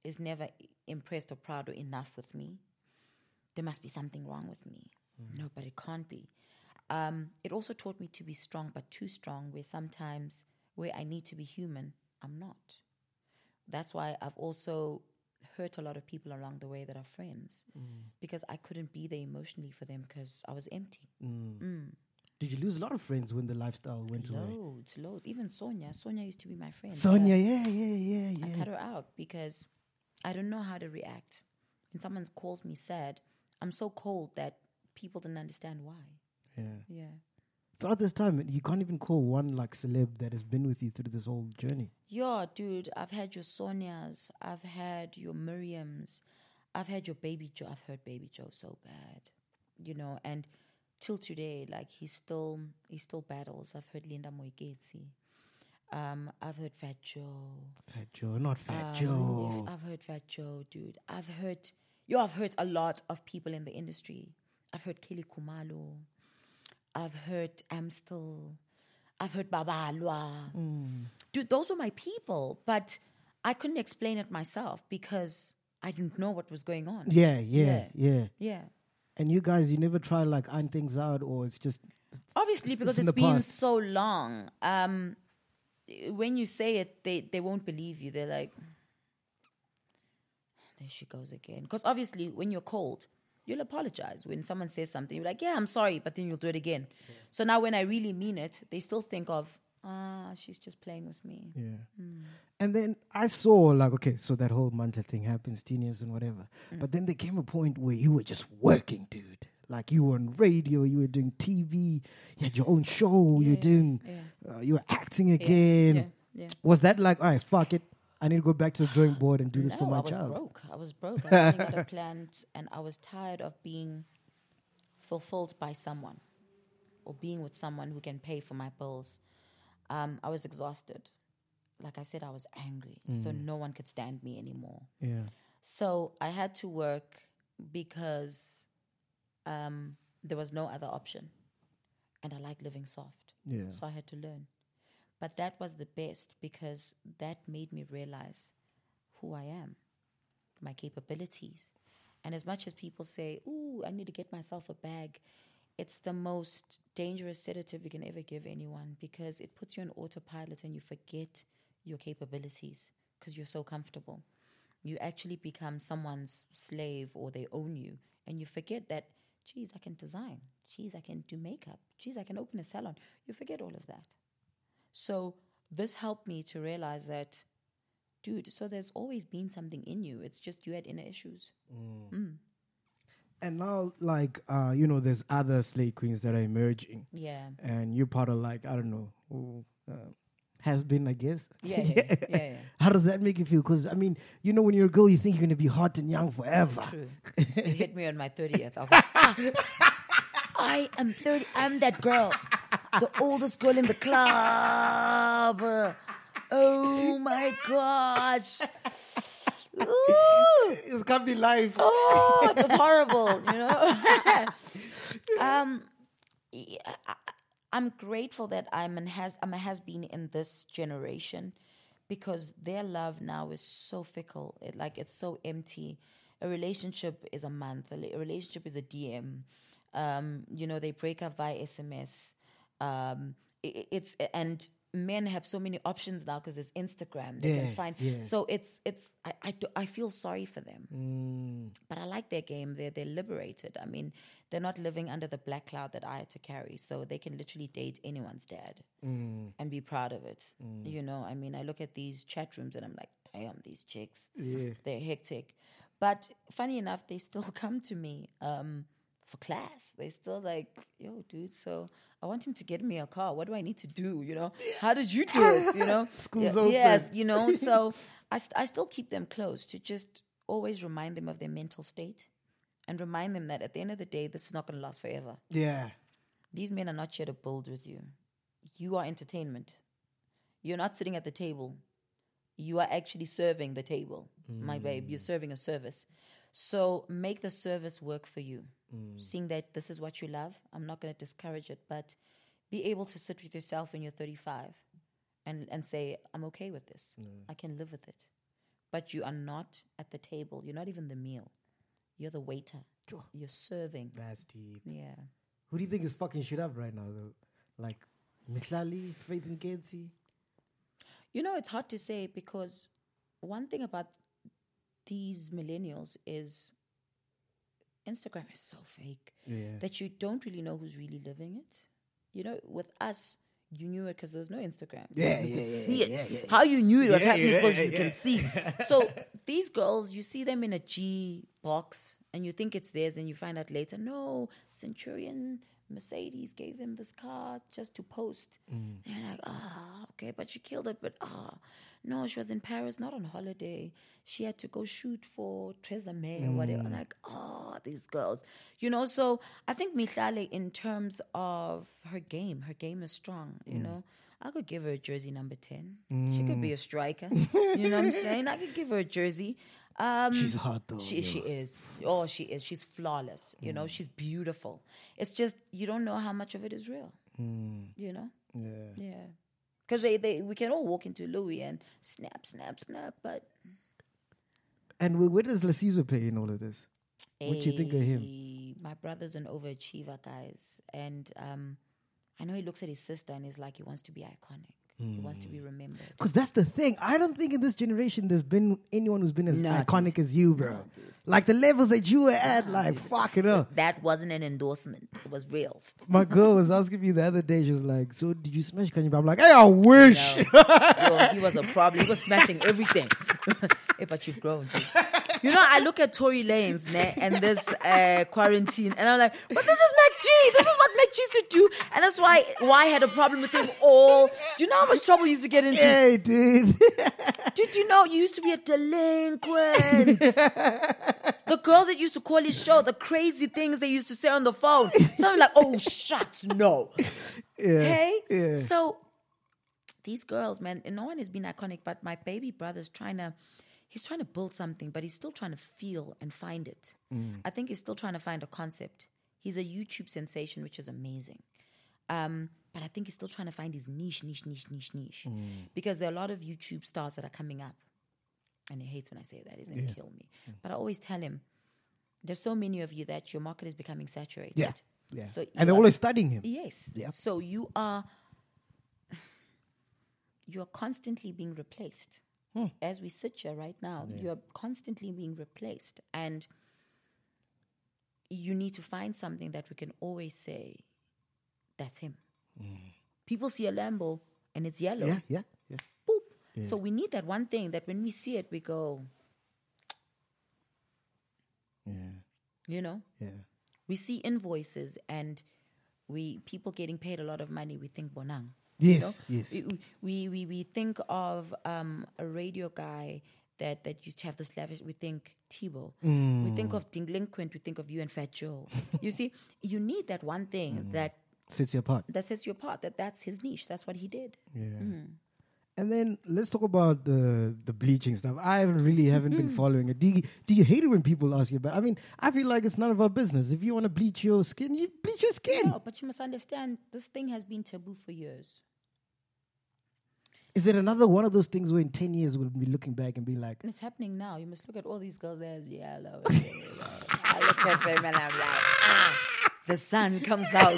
is never impressed or proud or enough with me. There must be something wrong with me. Mm-hmm. No, but it can't be. Um, it also taught me to be strong, but too strong, where sometimes where I need to be human, I'm not. That's why I've also hurt a lot of people along the way that are friends mm. because I couldn't be there emotionally for them because I was empty. Mm. Mm. Did you lose a lot of friends when the lifestyle went away? Loads, loads. Even Sonia. Sonia used to be my friend. Sonia, yeah, yeah, yeah, yeah, I cut her out because I don't know how to react. When someone calls me sad, I'm so cold that people didn't understand why. yeah. Yeah. throughout this time, you can't even call one like celeb that has been with you through this whole journey. Yeah, dude, I've had your Sonias, I've had your Miriams, I've had your Baby Joe. I've heard Baby Joe so bad, you know, and till today, like he still he still battles. I've heard Linda Moiketsi. Um, I've heard Fat Joe. Fat Joe, not Fat Um, Joe. I've heard Fat Joe, dude. I've heard, yo, I've heard a lot of people in the industry. I've heard Kelly Khumalo. I've heard Amstel. I've heard Babalwa. Mm. Dude, those were my people, but I couldn't explain it myself because I didn't know what was going on. Yeah, yeah, yeah, Yeah. And you guys, you never try like iron things out, or it's just Obviously, It's- because it's in it's the been past. so long. Um, when you say it, they, they won't believe you. They're like, there she goes again. Because obviously, when you're cold, you'll apologize. When someone says something, you're like, yeah, I'm sorry, but then you'll do it again. So now when I really mean it, they still think of, ah, she's just playing with me. yeah. Hmm. And then I saw like, okay, so that whole monthly thing happens, teen years and whatever. Hmm. But then there came a point where you were just working, dude. Like you were on radio, you were doing TV, you had your own show, you were Yeah, doing, yeah. uh, you were acting again. Yeah, yeah. Was that like, all right, fuck it, I need to go back to the drawing board and do this no, for my I was child? broke. I was broke. I got a plant, and I was tired of being fulfilled by someone or being with someone who can pay for my bills. Um, I was exhausted. Like I said, I was angry, so no one could stand me anymore. Yeah. So I had to work because um, there was no other option, and I like living soft. Yeah. So I had to learn. But that was the best because that made me realize who I am, my capabilities. And as much as people say, Ooh, I need to get myself a bag, it's the most dangerous sedative you can ever give anyone because it puts you on autopilot and you forget your capabilities because you're so comfortable. You actually become someone's slave or they own you. And you forget that, geez, I can design. Geez, I can do makeup. Geez, I can open a salon. You forget all of that. So this helped me to realize that, dude, so there's always been something in you. It's just you had inner issues. Mm. Mm. And now, like, uh, you know, there's other slay queens that are emerging, Yeah. and you're part of, like, I don't know, who uh, has been, I guess. Yeah, yeah, yeah, yeah. How does that make you feel? Because, I mean, you know, when you're a girl, you think you're going to be hot and young forever. True. it hit me on my 30th. I was like, ah, I am 30. I'm that girl. The oldest girl in the club. Oh my gosh. Ooh. It's got to be life. oh, it was horrible, you know. um, yeah, I, I'm grateful that I'm an has I'm a has been in this generation because their love now is so fickle. It, like it's so empty. A relationship is a month. A, a relationship is a DM. Um, you know, they break up via SMS. Um, i- it's and men have so many options now because there's Instagram. They Yeah, can find. yeah. So it's it's I I, do, I feel sorry for them Mm, but I like their game. They're they're liberated. I mean, they're not living under the black cloud that I had to carry. So they can literally date anyone's dad mm, and be proud of it. You know, I mean, I look at these chat rooms and I'm like, damn, these chicks, yeah. they're hectic. But funny enough, they still come to me um, for class. They still like, yo, dude. So I want him to get me a car. What do I need to do? You know, how did you do it? You know, School's Yeah, open. Yes, you know. So I st- I still keep them close to just always remind them of their mental state and remind them that at the end of the day, this is not going to last forever. Yeah. These men are not here to build with you. You are entertainment. You're not sitting at the table. You are actually serving the table, my babe. You're mm. serving a service. So make the service work for you. Mm. Seeing that this is what you love, I'm not going to discourage it, but be able to sit with yourself when you're 35 and, and say, I'm okay with this. I can live with it. But you are not at the table. You're not even the meal. You're the waiter. Sure. You're serving. That's deep. Yeah. Who do you think is fucking shit up right now, though? Like, Mihlali, Faith and Kenzie? You know, it's hard to say because one thing about these millennials is Instagram is so fake Yeah. that you don't really know who's really living it. You know, with us, you knew it because there was no Instagram. Yeah, you yeah, could yeah, see it. yeah, yeah. How you knew it was happening because you can see. So these girls, you see them in a G box and you think it's theirs, and you find out later, no, Centurion Mercedes gave them this car just to post. Mm. You're like, oh, okay, but she killed it. But oh, no, she was in Paris, not on holiday. She had to go shoot for Theresa May or whatever. Mm. I'm like, oh, these girls. You know, so I think Michale, in terms of her game, her game is strong, you Mm. know. I could give her a jersey number 10. She could be a striker. you know what I'm saying? I could give her a jersey. Um, She's hot though. she she is. Oh, she is. She's flawless. You Mm. know, she's beautiful. It's just you don't know how much of it is real. You know, Mm. Yeah. yeah. Because they, they we can all walk into Louis and snap, snap, snap. But And wh- where does Lasizo play in all of this? What do you think of him? eh, My brother's an overachiever, guys, and um, I know he looks at his sister and he's like he wants to be iconic. He wants to be Mm. remembered. Because that's the thing. I don't think in this generation there's been anyone who's been as No, iconic as you, bro. like the levels that you were at, like fuck it up. That wasn't an endorsement. It was real. My girl was asking me the other day. She was like, "So did you smash Khanyi?" I'm like, "Hey, I wish." No. Yo, he was a problem. He was smashing everything. But you've grown. dude. You know, I look at Tory Lanez ne, and this uh, quarantine, and I'm like, but this is MacG. This is what MacG used to do. And that's why why I had a problem with him all. Do you know how much trouble you used to get into? hey, dude. Did you know you used to be a delinquent? the girls that used to call his show, the crazy things they used to say on the phone. Something like, oh, shucks, no. yeah. Hey? Yeah. So these girls, man, and no one has been iconic, but my baby brother's trying to he's trying to build something, but he's still trying to feel and find it. Mm. I think he's still trying to find a concept. He's a YouTube sensation, which is amazing. Um, but I think he's still trying to find his niche, niche, niche, niche, niche. Mm. Because there are a lot of YouTube stars that are coming up. And he hates when I say that. He's gonna kill me. Mm. But I always tell him, there's so many of you that your market is becoming saturated. Yeah. Yeah. So and they're always studying him. Yes. Yep. So you are you are constantly being replaced. Hmm. As we sit here right now, you are constantly being replaced. And you need to find something that we can always say, that's him. People see a Lambo and it's yellow. Yeah, yeah, yeah. Boop. So we need that one thing that when we see it, we go, Yeah, you know, yeah. we see invoices and we people getting paid a lot of money. We think bonang. Yes, know? yes. We, we we think of um, a radio guy that that used to have this lavish. We think Tebow. We think of delinquent. We think of you and Fat Joe. you see, you need that one thing that Sets you apart. that sets you apart. That that's his niche. That's what he did. Yeah. Mm-hmm. And then let's talk about the the bleaching stuff. I haven't really haven't been following it. Do you, do you hate it when people ask you about? I mean, I feel like it's none of our business. If you want to bleach your skin, you bleach your skin. No, but you must understand this thing has been taboo for years. Is it another one of those things where in ten years we'll be looking back and be like, it's happening now. You must look at all these girls there's yellow. yellow. I look at them and I'm like, ah, the sun comes out.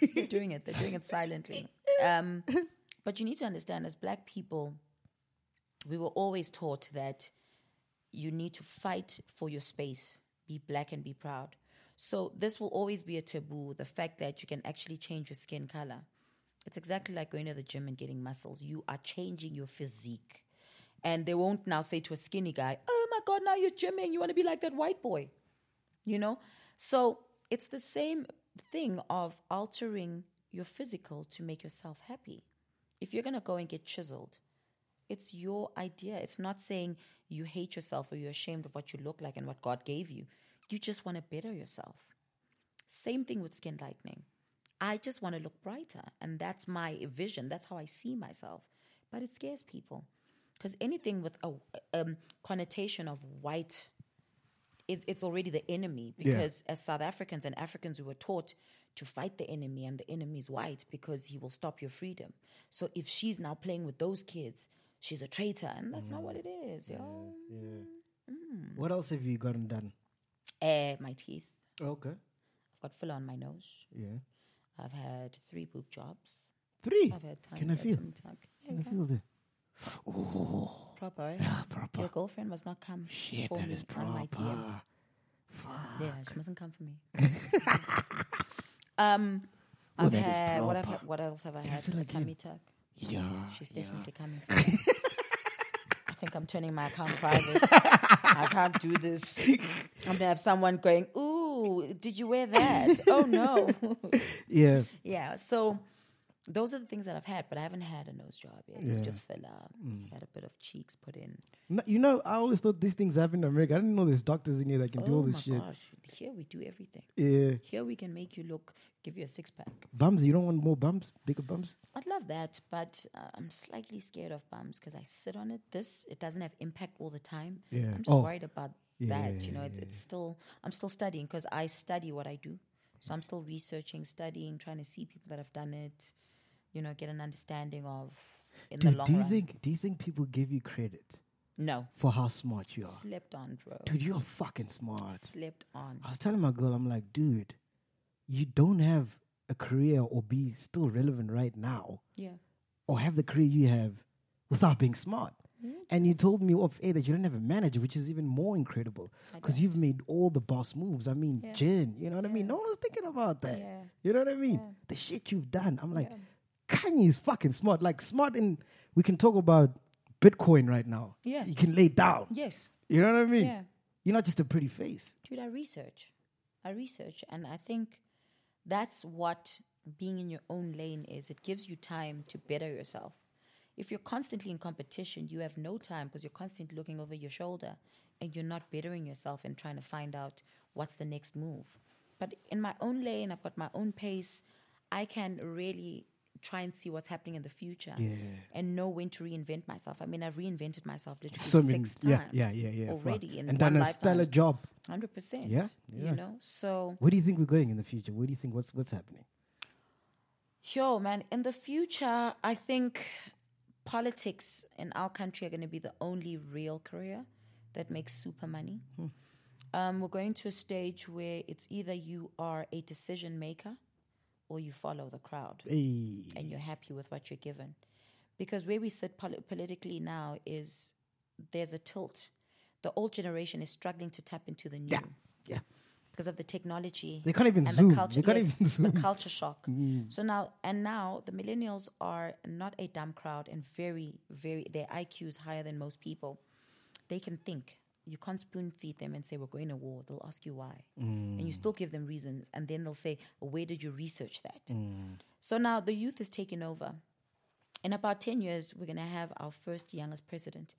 They're doing it. They're doing it silently. Um, but you need to understand, as black people, we were always taught that you need to fight for your space, be black and be proud. So this will always be a taboo. The fact that you can actually change your skin color. It's exactly like going to the gym and getting muscles. You are changing your physique. And they won't now say to a skinny guy, Oh my God, now you're gymming. You want to be like that white boy. You know? So it's the same thing of altering your physical to make yourself happy. If you're going to go and get chiseled, it's your idea. It's not saying you hate yourself or you're ashamed of what you look like and what God gave you. You just want to better yourself. Same thing with skin lightening. I just want to look brighter, and that's my vision. That's how I see myself. But it scares people because anything with a um, connotation of white, it, it's already the enemy. Because as South Africans and Africans, we were taught to fight the enemy, and the enemy is white because he will stop your freedom. So if she's now playing with those kids, she's a traitor, and that's not what it is, yo. what else have you gotten done? Eh, my teeth. Okay. I've got filler on my nose. Yeah. I've had three boob jobs. Three. I've had time. Can I feel? tummy Can I feel the Oh. Proper, right? Yeah, proper. Your girlfriend must not come shit? for That me is proper. Yeah, she mustn't come for me. um, Oh, I've had what, I've had, what else have I had? feel A like tummy tuck. Yeah. She's yeah. definitely coming. For me. I think I'm turning my account private. I can't do this. I'm gonna have someone going, "Ooh, oh, did you wear that? oh no. Yeah. yeah. So those are the things that I've had, but I haven't had a nose job yet. It's Yeah. just filler. I've had a bit of cheeks put in. No, you know, I always thought these things happen in America. I didn't know there's doctors in here that can do oh all this shit. gosh. Here we do everything. Yeah. Here we can make you look, give you a six pack. Bums, you don't want more bumps? Bigger bumps? I'd love that, but uh, I'm slightly scared of bums because I sit on it. This it doesn't have impact all the time. Yeah. I'm just Oh. worried about Yeah, that. You know, it's, it's still I'm still studying because I study what I do. So I'm still researching, studying, trying to see people that have done it. You know, get an understanding of in the Dude, long do you run. think do you think people give you credit no, for how smart you are? slept on, bro. Dude, you're fucking smart. Slept on. I was telling my girl, I'm like, dude, you don't have a career or be still relevant right now Yeah. or have the career you have without being smart. And you told me off air that you don't have a manager, which is even more incredible because you've made all the boss moves. I mean, Yeah. Jen, you know what I mean? No one was thinking about that. Yeah. You know what I mean? The shit you've done. I'm like, Khanyi is fucking smart. Like, smart in, we can talk about Bitcoin right now. Yeah. You can lay down. Yes. You know what I mean? Yeah. You're not just a pretty face. dude, I research. I research. And I think that's what being in your own lane is. It gives you time to better yourself. If you're constantly in competition, you have no time because you're constantly looking over your shoulder and you're not bettering yourself and trying to find out what's the next move. But in my own lane, I've got my own pace. I can really try and see what's happening in the future Yeah. and know when to reinvent myself. I mean, I've reinvented myself literally So many- six yeah, times yeah, yeah, yeah. fuck. already in and one done a lifetime. stellar job. Hundred percent. Yeah, yeah. You know, so Where do you think we're going in the future? Where do you think what's what's happening? yo, man, in the future, I think politics in our country are going to be the only real career that makes super money. Hmm. Um, we're going to a stage where it's either you are a decision maker or you follow the crowd Hey, and you're happy with what you're given. Because where we sit poli- politically now is there's a tilt. The old generation is struggling to tap into the new. yeah, yeah. Because of the technology. They can't even and Zoom. The culture, They can't yes, even Zoom. The culture shock. Mm. So now, and now, the millennials are not a dumb crowd and very, very, their IQ is higher than most people. They can think. You can't spoon feed them and say, We're going to war. They'll ask you why. And you mm. still give them reasons. And then they'll say, Where did you research that? Mm. So now the youth is taking over. In about 10 years, we're going to have our first youngest president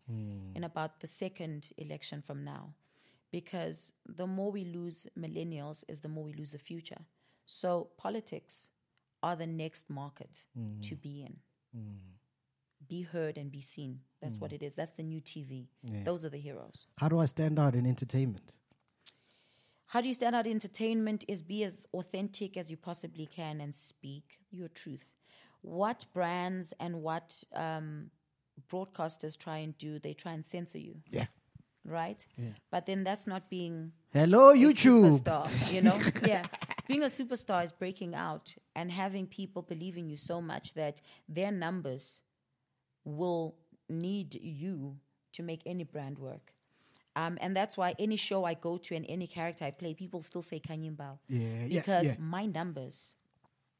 in about the second election from now. Because the more we lose millennials, is the more we lose the future. So politics are the next market mm. to be in. Mm. Be heard and be seen. That's mm. what it is. That's the new TV. Those are the heroes. How do I stand out in entertainment? How do you stand out in entertainment is be as authentic as you possibly can and speak your truth. What brands and what um, broadcasters try and do, they try and censor you, Yeah. Right? But then that's not being Hello, a YouTube. superstar, you know? yeah. Being a superstar is breaking out and having people believe in you so much that their numbers will need you to make any brand work. Um, and that's why any show I go to and any character I play, people still say Khanyi Mbau. Yeah, yeah, Because yeah. my numbers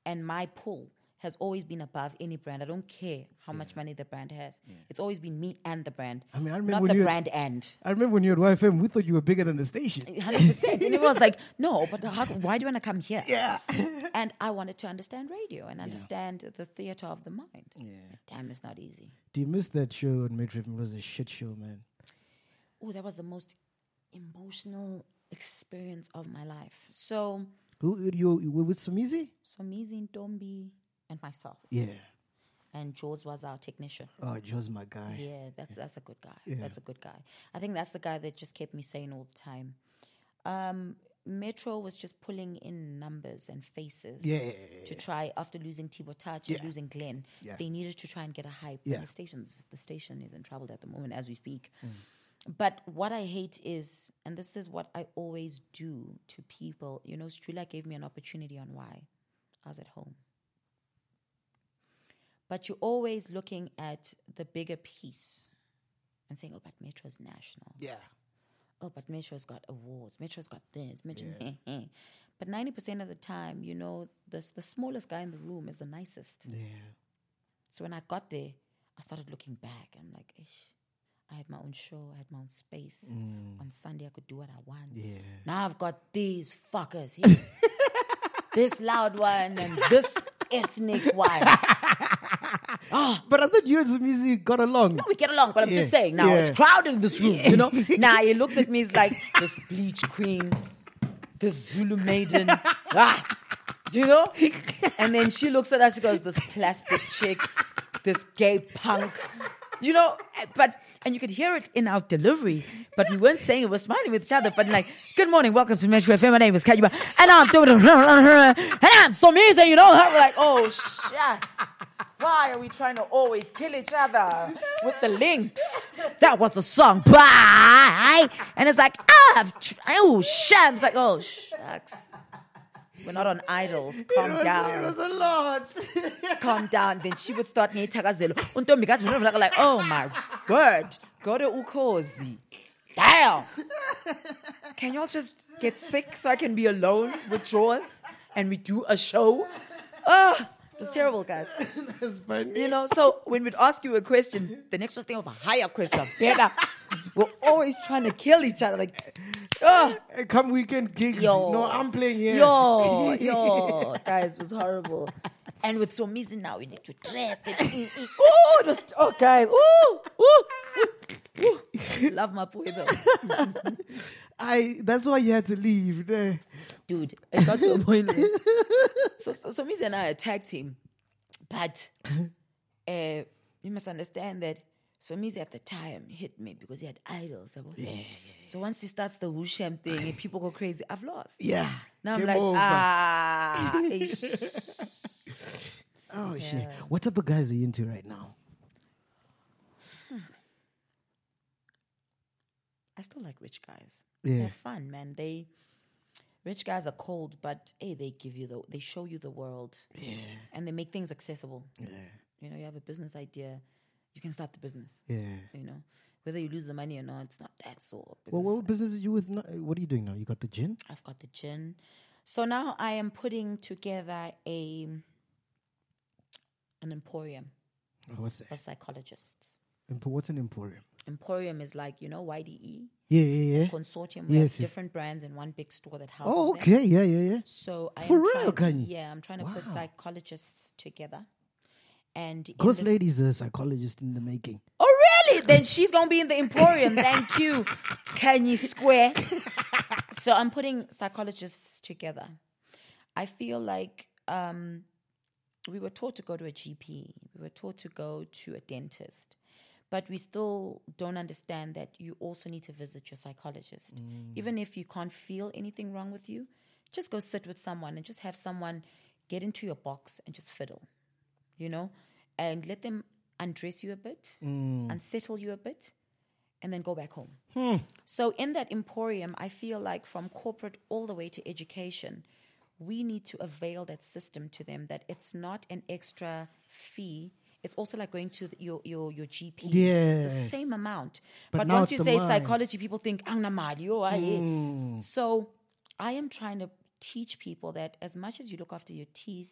and my pull has always been above any brand. I don't care how much money the brand has. It's always been me and the brand. I mean, I remember not when the you- brand and. I remember when you were at YFM, we thought you were bigger than the station. Hundred percent. And everyone's like, "No, but how, why do you want to come here?" Yeah. And I wanted to understand radio and understand the theater of the mind. Yeah. Damn, it's not easy. Do you miss that show on Metro It was a shit show, man. Oh, that was the most emotional experience of my life. So, Who you, you were with Somizi? so Mizi Ndombi and myself, Yeah. and Jaws was our technician. Oh, Joe's my guy. Yeah, that's that's a good guy. Yeah. That's a good guy. I think that's the guy that just kept me sane all the time. Um, Metro was just pulling in numbers and faces. Yeah. to try after losing Tbo Touch Yeah. and losing Glenn. Yeah. They needed to try and get a hype. Yeah. The stations the station is in trouble at the moment as we speak. Mm. But what I hate is, and this is what I always do to people, you know, Strula gave me an opportunity on why. I was at home. But you're always looking at the bigger piece and saying, oh, but Metro's national Yeah. oh, but Metro's got awards. Metro's got this. Metro, but ninety percent of the time, you know, the the smallest guy in the room is the nicest. Yeah. So when I got there, I started looking back. I'm like, Ish, I had my own show. I had my own space. On Sunday, I could do what I want. Mm. Yeah. Now I've got these fuckers here. this loud one and this ethnic one. But I thought you and Somizi got along. No, we get along, but I'm just saying now it's crowded in this room, you know? now he looks at me, he's like, this bleach queen, this Zulu maiden. ah, do you know? And then she looks at us, she goes, this plastic chick, this gay punk. You know, but and you could hear it in our delivery, but we weren't saying it. We're smiling with each other, but like, "Good morning, welcome to Metro FM. My name is Khanyi Mbau, and I'm doing, it. and I'm so amazing, you know." We're like, "Oh shucks, why are we trying to always kill each other with the links?" That was a song, bye, and it's like, "Ah, oh shams, like, "Oh shucks." We're not on idols. Calm down It was a lot. calm down. Then she would start ngiyithakazelo. Untombi kathi like, oh my word, go to ukhozi. Damn. Can y'all just get sick so I can be alone with drawers and we do a show? Oh, it was terrible, guys. That's funny. You know, so when we'd ask you a question, the next one think of a higher question, better. We're always trying to kill each other. Like, oh, Hey, Come weekend gigs. Yo. No, I'm playing here. Yo, yo, guys, it was horrible. And with Somizi now, we need to dress it. Oh, it was, oh, guys. Ooh, ooh, ooh, ooh. Love my boy though. I. That's why you had to leave. Eh. Dude, it got to a point where. So, so Somizi and I are a tag team. But uh, you must understand that Somizi at the time hit me because he had idols. Yeah, So once he starts the Wusham thing and people go crazy, I've lost. Yeah. Now I'm like, over. ah. ish. Oh shit! What type of guys are you into right now? I still like rich guys. Yeah. They're fun, man. They rich guys are cold, but hey, they give you the they show you the world. Yeah. And they make things accessible. Yeah. You know, you have a business idea, you can start the business. Yeah. You know. Whether you lose the money or not, it's not that sore. Well, what business are you with? Now? What are you doing now? You got the gin? I've got the gin. So now I am putting together a an emporium Oh, what's that? of psychologists. Empo- What's an emporium? Emporium is like, you know, YDE Yeah, yeah, yeah. consortium. We Yes, have yes. different brands in one big store that houses Oh, them. okay. Yeah, yeah, yeah. So I For real, trying, Khanyi? Yeah, I'm trying to put psychologists together. And this- Lady's a psychologist in the making. Oh really? Then she's gonna be in the Emporium. Thank you, Kanye Square. so I'm putting psychologists together. I feel like um, we were taught to go to a GP. We were taught to go to a dentist. But we still don't understand that you also need to visit your psychologist. Mm. Even if you can't feel anything wrong with you, just go sit with someone and just have someone get into your box and just fiddle, you know, and let them undress you a bit, mm. unsettle you a bit, and then go back home. Hmm. So, in that emporium, I feel like from corporate all the way to education, we need to avail that system to them that it's not an extra fee. It's also like going to the, your, your your GP. It's the same amount. But But, once you say mind. psychology, people think, "Ang na mali, oh, aye." Mm. So I am trying to teach people that as much as you look after your teeth,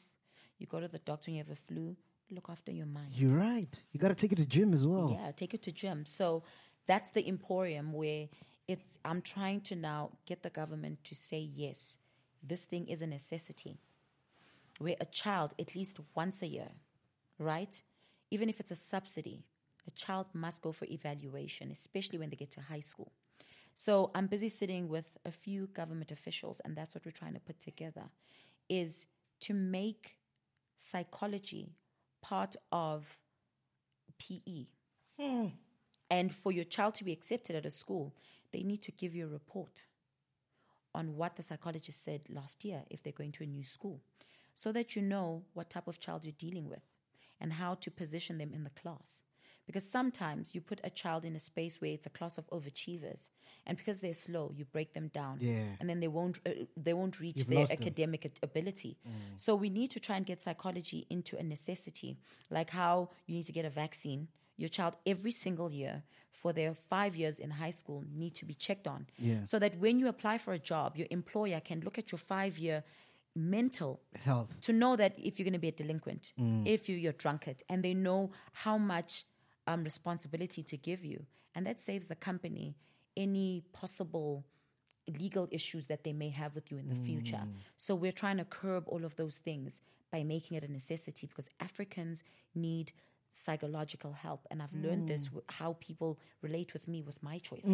you go to the doctor and you have a flu, look after your mind. You're right. You got to take it to gym as well. Yeah, take it to gym. So that's the emporium where it's I'm trying to now get the government to say yes, this thing is a necessity. Where a child, at least once a year, right? Even if it's a subsidy, a child must go for evaluation, especially when they get to high school. So I'm busy sitting with a few government officials, and that's what we're trying to put together, is to make psychology part of PE. Hmm. And for your child to be accepted at a school, they need to give you a report on what the psychologist said last year if they're going to a new school, so that you know what type of child you're dealing with and how to position them in the class. Because sometimes you put a child in a space where it's a class of overachievers, and because they're slow, you break them down, Yeah. and then they won't uh, they won't reach You've their them. academic ability. So we need to try and get psychology into a necessity, like how you need to get a vaccine. Your child every single year for their five years in high school need to be checked on, Yeah. so that when you apply for a job, your employer can look at your five year mental Health. to know that if you're going to be a delinquent, Mm. if you, you're drunkard, and they know how much um, responsibility to give you. and that saves the company any possible legal issues that they may have with you in the future. So we're trying to curb all of those things by making it a necessity because Africans need psychological help and I've learned this how people relate with me with my choices.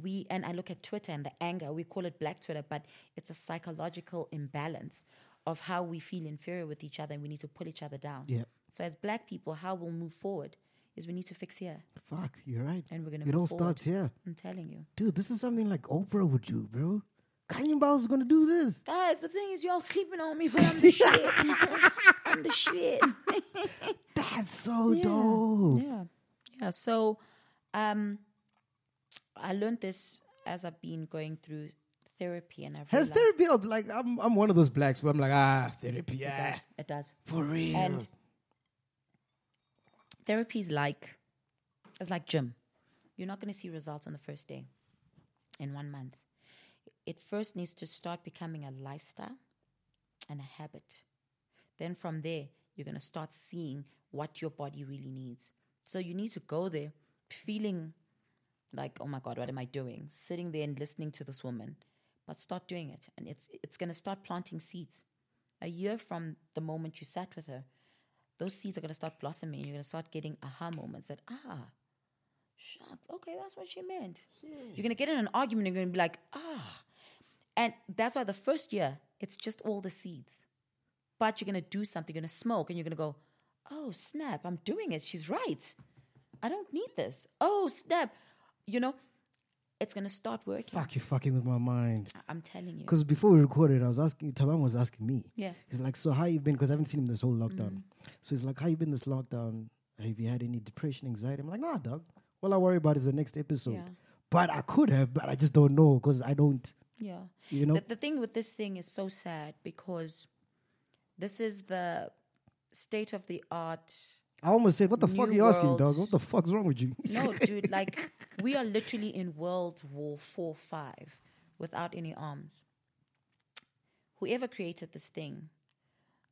We and I look at Twitter and the anger, we call it black Twitter, but it's a psychological imbalance of how we feel inferior with each other and we need to pull each other down. Yeah. So as black people, how we'll move forward is we need to fix here. Fuck, you're right. And we're gonna It all starts here. I'm telling you. Dude, this is something like Oprah would do, bro. Khanyi Mbau's gonna do this. Guys, the thing is, y'all sleeping on me, but I'm the shit. I'm the shit. That's so Yeah. dope. Yeah, yeah. So, um, I learned this as I've been going through therapy, and I've Has realized therapy helped? Like I'm I'm one of those blacks where I'm like, ah, therapy, It yeah. does. It does. For real. And therapy is like it's like gym. You're not going to see results on the first day in one month. It first needs to start becoming a lifestyle and a habit. Then from there, you're going to start seeing what your body really needs. So you need to go there feeling like, oh my God, what am I doing? Sitting there and listening to this woman. But start doing it. And it's it's gonna start planting seeds. A year from the moment you sat with her, those seeds are gonna start blossoming. And you're gonna start getting aha moments that, ah, shucks, okay, that's what she meant. You're gonna get in an argument and you're gonna be like, ah. And that's why the first year, it's just all the seeds. But you're gonna do something, you're gonna smoke, and you're gonna go, oh snap, I'm doing it. She's right. I don't need this. Oh snap. You know, it's gonna start working. Fuck, you're fucking with my mind. I'm telling you. Because before we recorded, I was asking, Taban was asking me. Yeah. He's like, so how you been? Because I haven't seen him this whole lockdown. Mm. So he's like, how you been this lockdown? Have you had any depression, anxiety? I'm like, nah, dog. All I worry about is the next episode. Yeah. But I could have, but I just don't know because I don't. Yeah. You know? The, the thing with this thing is so sad because this is the state of the art. I almost said, what the fuck are you asking, world. dog? What the fuck's wrong with you? No, dude, like we are literally in World War Four, five, without any arms. Whoever created this thing,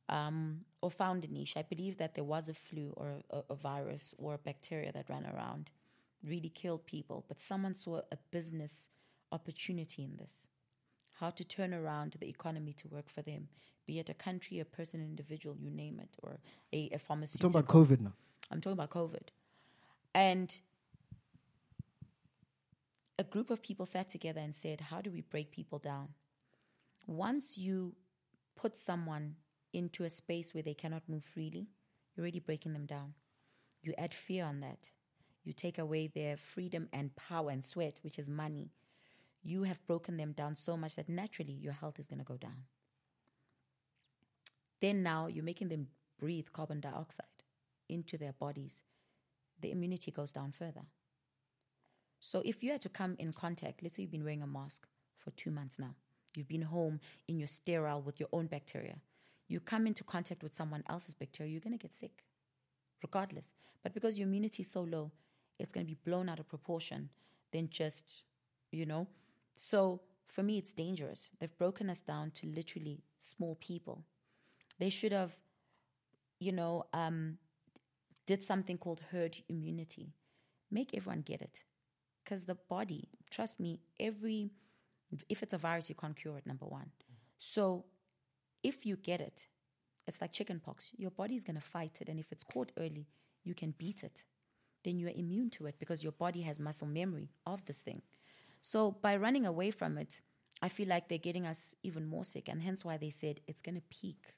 um, or found a niche, I believe that there was a flu or a, a virus or a bacteria that ran around, really killed people. But someone saw a business opportunity in this. How to turn around the economy to work for them, be it a country, a person, an individual, you name it, or a, a pharmaceutical. talking about COVID now. I'm talking about COVID. And a group of people sat together and said, How do we break people down? Once you put someone into a space where they cannot move freely, you're already breaking them down. You add fear on that. You take away their freedom and power and sweat, which is money. You have broken them down so much that naturally your health is going to go down. Then now you're making them breathe carbon dioxide into their bodies. The immunity goes down further. So if you had to come in contact, let's say you've been wearing a mask for two months now, you've been home in your sterile with your own bacteria, you come into contact with someone else's bacteria, you're going to get sick, regardless. But because your immunity is so low, it's going to be blown out of proportion than just, you know. So for me, it's dangerous. They've broken us down to literally small people. They should have, you know, um, did something called herd immunity. Make everyone get it. Because the body, trust me, every, if it's a virus, you can't cure it, number one. So if you get it, it's like chickenpox. Your body's going to fight it. And if it's caught early, you can beat it. Then you are immune to it because your body has muscle memory of this thing. So by running away from it, I feel like they're getting us even more sick. And hence why they said it's going to peak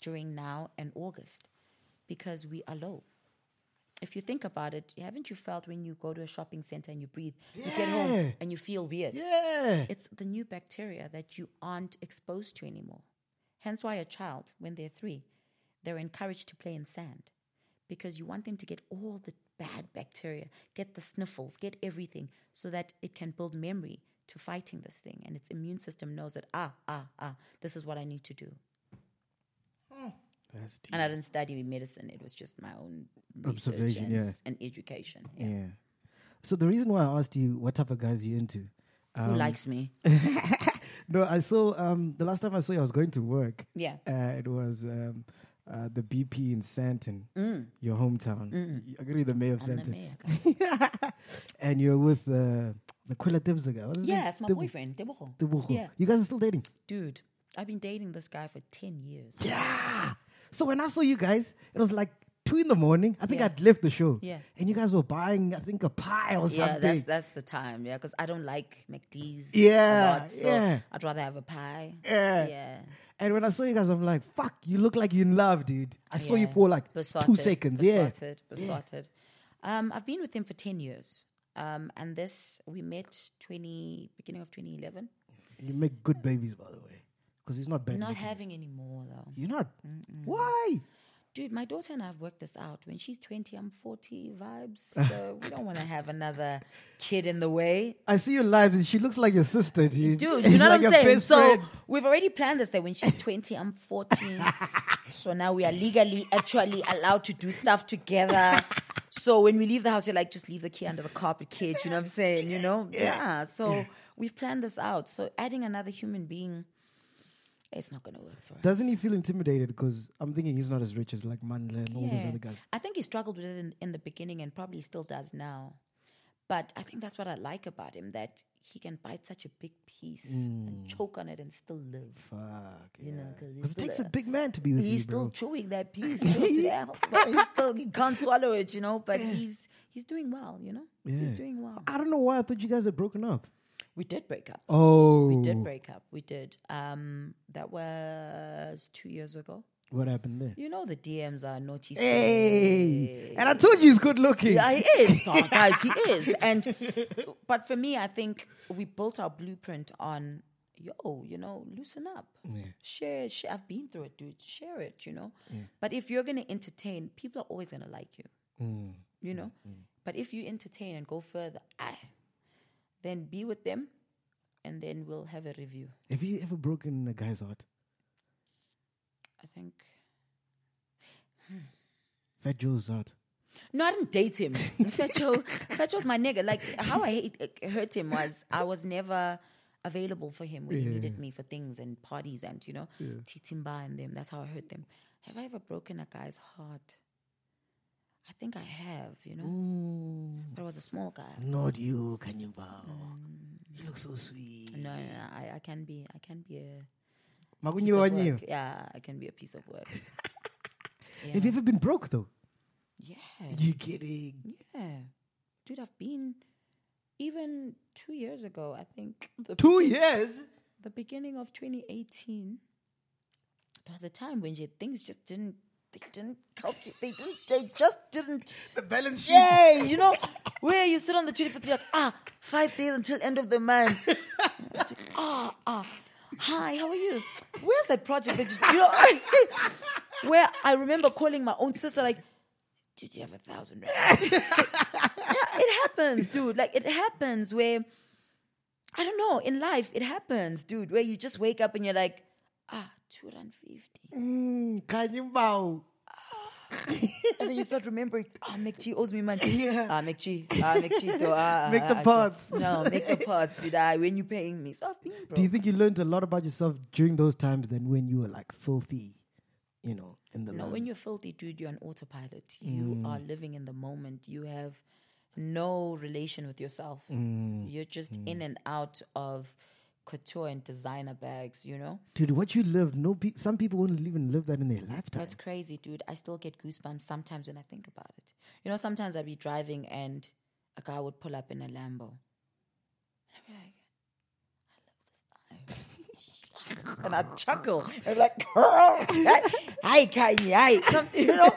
during now and August because we are low. If you think about it, haven't you felt when you go to a shopping center and you breathe, you get home and you feel weird? Yeah. It's the new bacteria that you aren't exposed to anymore. Hence why a child, when they're three, they're encouraged to play in sand because you want them to get all the bad bacteria, get the sniffles, get everything so that it can build memory to fighting this thing. And its immune system knows that, ah, ah, ah, this is what I need to do. That's deep. And I didn't study medicine, it was just my own research Observation, and, yeah. and education. Yeah. Yeah. So the reason why I asked you what type of guys you into, Who um, likes me? no, I saw um the last time I saw you, I was going to work. Yeah. Uh, it was um uh, the BP in Sandton, your hometown. Y- I agree, the mayor of Mm. I'm Sandton. mayor, and you're with uh, the Quilla name? Yeah, it's my Tib- boyfriend, Tebogo. Tebogo. Yeah. You guys are still dating? Dude, I've been dating this guy for 10 years. Yeah. So when I saw you guys, it was like two in the morning. I think Yeah. I'd left the show. Yeah. And you guys were buying, I think, a pie or Yeah, something. that's that's the time. Yeah, because I don't like McD's. a Yeah, lot, so yeah. I'd rather have a pie. Yeah. Yeah. And when I saw you guys, I'm like, fuck, you look like you're in love, dude. I saw you for like two Besotted, seconds. Yeah. Besotted, besotted. Um, I've been with him for 10 years. Um, and this, we met 20, beginning of 2011. You make good babies, by the way. Because he's not bad. Not looking. having any more, though. You're not. Why? Dude, my daughter and I have worked this out. When she's 20, I'm 40 vibes. So we don't want to have another kid in the way. I see your lives. and She looks like your sister, dude. Dude, you know like what I'm saying? So friend. we've already planned this that when she's 20, I'm 14. so now we are legally actually allowed to do stuff together. So when we leave the house, you're like, just leave the key under the carpet, kid. You know what I'm saying? You know? Yeah. So we've planned this out. So adding another human being, it's not going to work for us. Doesn't he feel intimidated? Because I'm thinking he's not as rich as like Mandla and all those Yeah. other guys. I think he struggled with it in, in the beginning and probably still does now. But I think that's what I like about him that he can bite such a big piece and hmm. choke on it and still live. Fuck. You know, yeah. he's Because it takes a a- big man to be with He's you, still chewing that piece. Still to death, but he still he can't swallow it, you know. But he's he's doing well, you know. He's doing well. I don't know why I thought you guys had broken up. We did break up. Oh. We did break up. We did. Um, that was two years ago. What happened there? You know the DMs are naughty. Hey! And I told you he's good looking. Yeah, he is, oh, guys. He is, and but for me, I think we built our blueprint on yo, you know, loosen up, Yeah. share, share. I've been through it, dude. Share it, you know. But if you're gonna entertain, people are always gonna like you, Mm. you know. But if you entertain and go further, ah, then be with them, and then we'll have a review. Have you ever broken a guy's heart? I think. Hmm. Fat Joe's heart. No, I didn't date him. Fetcho, Fetcho's my nigga. Like how I hate, hurt him was I was never available for him when he needed me for things and parties and you know Titimba and them. That's how I hurt them. Have I ever broken a guy's heart? I think I have. You know, Mm. but I was a small guy. Not you, Khanyi Mbau. You look so sweet. No, no, no I, I can be. I can be a Magunyo of wanyo. work. Yeah, I can be a piece of work. Have you ever been broke though? Yeah. You kidding? Yeah. Dude, I've been even two years ago, I think. Two begin- years? The beginning of 2018. There was a time when things just didn't, they didn't calculate, they didn't, they just didn't. The balance sheet. Yeah, you know, where you sit on the 24th, you're like, ah, five days until end of the month. ah, ah. Hi, how are you? Where's that project that you, you know, where I remember calling my own sister, like, did you have a thousand rand? yeah, it happens, dude. Like, it happens where, I don't know, in life, it happens, dude, where you just wake up and you're like, ah, 250. Mm, Khanyi Mbau. And then you start remembering, ah, MacG owes me money. Yeah. Ah, MacG, ah, MacG, though, ah, Make ah, the ah, parts. No, make the parts, did I? When you paying me. So I've been, bro. Do you think you learned a lot about yourself during those times than when you were like filthy, you know, in the No, land? when you're filthy, dude, you're on autopilot. You are living in the moment. You have no relation with yourself. You're just in and out of couture and designer bags, you know? Dude, what you lived, no, pe- some people wouldn't even live that in their lifetime. That's crazy, dude. I still get goosebumps sometimes when I think about it. You know, sometimes I'd be driving and a guy would pull up in a Lambo. And I'd be like, I love this and I'd chuckle. I'm like, girl, hi, Khanyi, hi. Some, you know,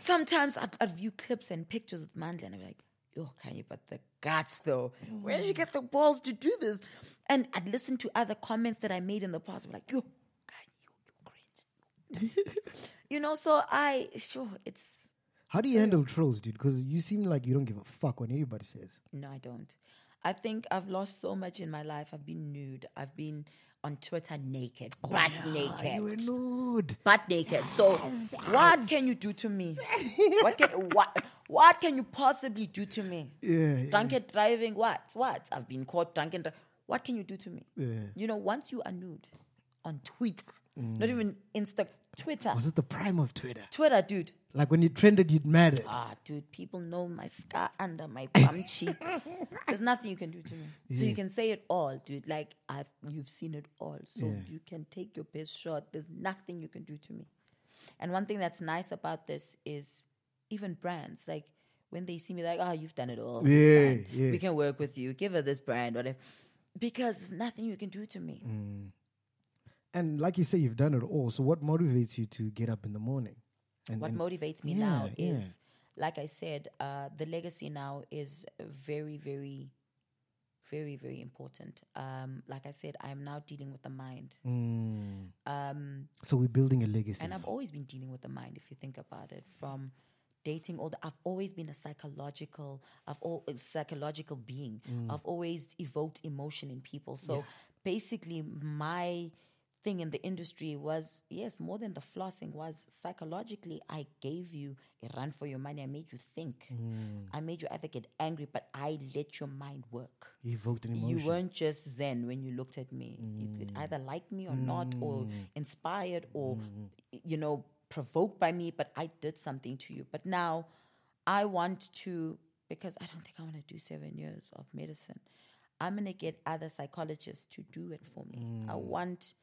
sometimes I'd, I'd view clips and pictures with Mandla and I'd be like, yo, Khanyi, but the guts though. Where did you get the balls to do this? And I'd listen to other comments that I made in the past. I'm like, yo, Khanyi, you, you cringe. you know, so I, sure, it's, How do you handle trolls, dude? Because you seem like you don't give a fuck when anybody says. No, I don't. I think I've lost so much in my life. I've been nude. I've been on Twitter naked, oh, butt naked, You were nude. butt naked. So, what can you do to me? what can what what can you possibly do to me? Yeah. yeah. Drunken driving. What? What? I've been caught drunken. Dri- what can you do to me? Yeah. You know, once you are nude on Twitter, not even Insta, Twitter. Was it the prime of Twitter? Twitter, dude. Like when you trended, you'd matter. Ah, dude, people know my scar under my bum cheek. There's nothing you can do to me. So you can say it all, dude. Like I've you've seen it all. So Yeah. you can take your best shot. There's nothing you can do to me. And one thing that's nice about this is even brands, like when they see me like, oh, you've done it all. Yeah, yeah. We can work with you. Give her this brand, whatever. Because there's nothing you can do to me. Mm. And like you say, you've done it all. So what motivates you to get up in the morning? And, what and- motivates me Yeah, now yeah. is like i said uh, the legacy now is very very very very important um, like i said i'm now dealing with the mind Mm. um, So we're building a legacy. and i've always been dealing with the mind if you think about it from dating all the i've always been a psychological i've all a psychological being. Mm. I've always evoked emotion in people. So basically my thing in the industry was yes more than the flossing was psychologically i gave you a run for your money. I made you think. Mm. I made you either get angry but i let your mind work. You evoked an emotion. you weren't just zen when you looked at me. You could mm. either like me or not, or inspired or, you know, provoked by me, but I did something to you. But now I want to, because I don't think I want to do seven years of medicine. I'm going to get other psychologists to do it for me. I mm. want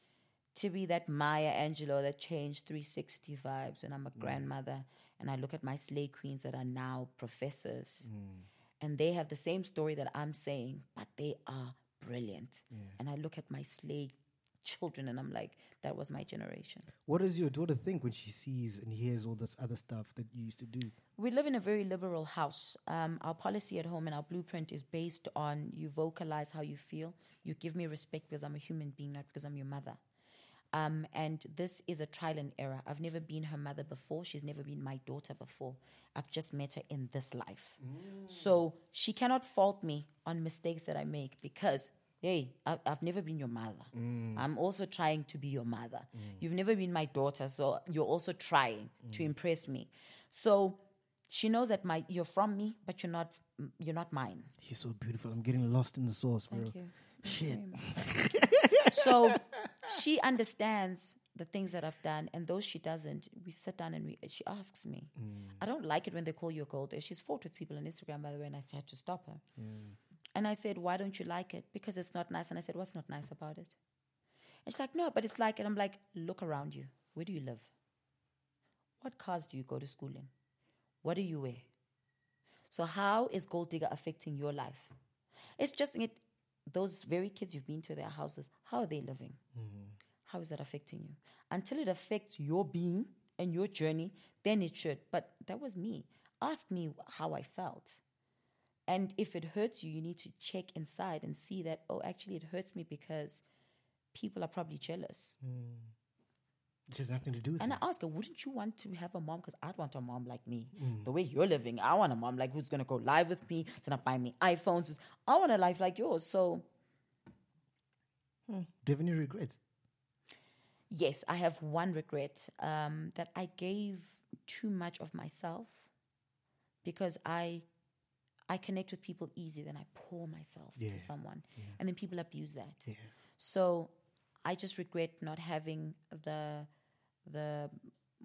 to be that Maya Angelou that changed 360 vibes when I'm a mm. grandmother and I look at my slay queens that are now professors mm. and they have the same story that I'm saying, but they are brilliant. And I look at my slay children and I'm like, that was my generation. What does your daughter think when she sees and hears all this other stuff that you used to do? We live in a very liberal house. Um, our policy at home and our blueprint is based on you vocalize how you feel. You give me respect because I'm a human being, not because I'm your mother. Um, and this is a trial and error. I've never been her mother before. She's never been my daughter before. I've just met her in this life. So she cannot fault me on mistakes that I make because, hey, I, I've never been your mother. Mm. I'm also trying to be your mother. Mm. You've never been my daughter, so you're also trying to mm. impress me. So she knows that my you're from me, but you're not you're not mine. You're so beautiful. I'm getting lost in the sauce, bro. Thank you. Shit. so she understands the things that I've done, and those she doesn't, we sit down and we, she asks me. I don't like it when they call you a gold. She's fought with people on Instagram, by the way, and I had to stop her. And I said, Why don't you like it? Because it's not nice. And I said, What's not nice about it? And she's like, No, but it's like, and I'm like, Look around you. Where do you live? What cars do you go to school in? What do you wear? So, how is gold digger affecting your life? It's just it, those very kids you've been to their houses, how are they living? Mm-hmm. How is that affecting you? Until it affects your being and your journey, then it should. But that was me. Ask me how I felt. And if it hurts you, you need to check inside and see that, oh, actually, it hurts me because people are probably jealous. Hmm. It has nothing to do with And it. I ask her, wouldn't you want to have a mom? Because I'd want a mom like me. Hmm. The way you're living, I want a mom like who's going to go live with me, who's going to buy me iPhones. I want a life like yours. So, hmm. Do you have any regrets? yes, I have one regret um, that I gave too much of myself because I. I connect with people easy, then I pour myself Yeah. to someone, and then people abuse that. Yeah. So I just regret not having the the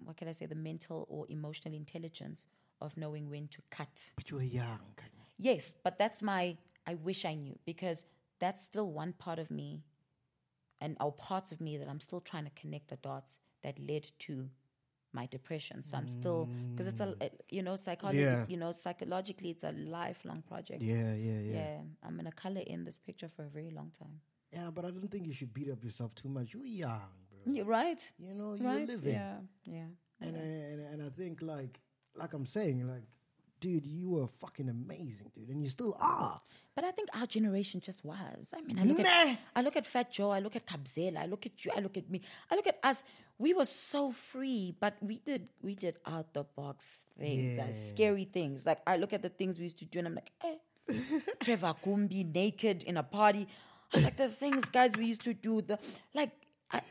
what can I say the mental or emotional intelligence of knowing when to cut. But you were young. Yes, but that's my I wish I knew because that's still one part of me and or parts of me that I'm still trying to connect the dots that led to my depression. So I'm still because it's a mm. you know psychology Yeah. you know psychologically it's a lifelong project. Yeah, yeah, yeah, Yeah, I'm gonna color in this picture for a very long time. Yeah, but I don't think you should beat up yourself too much. You're young, bro. You're right. You know, you're right? living. Yeah, yeah. And, I, and and I think like like I'm saying, like, dude, you were fucking amazing, dude, and you still are. But I think our generation just was. I mean, I look Nah. at I look at Fat Joe, I look at Kabzela, I look at you, I look at me, I look at us. We were so free, but we did we did out the box things, Yeah. scary things. Like I look at the things we used to do, and I'm like, eh. Trevor Gumbi naked in a party. Like the things guys we used to do. The like I,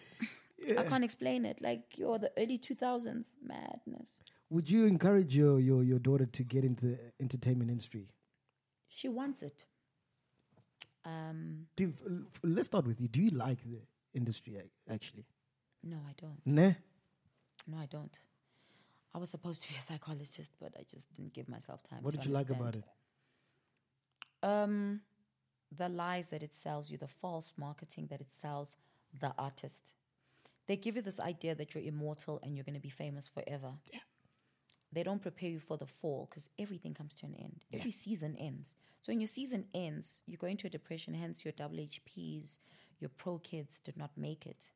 I can't explain it. Like you're the early 2000s madness. Would you encourage your, your, your daughter to get into the entertainment industry? She wants it. Um, Do you, f- let's start with you. Do you like the industry ac- actually? no, I don't. Nah. No, I don't. I was supposed to be a psychologist, but I just didn't give myself time. What did you like about it? Um, the lies that it sells you, the false marketing that it sells the artist. They give you this idea that you're immortal and you're going to be famous forever. Yeah. They don't prepare you for the fall because everything comes to an end. Every season ends. So when your season ends, you go into a depression. Hence, your double HPs, your pro kids did not make it.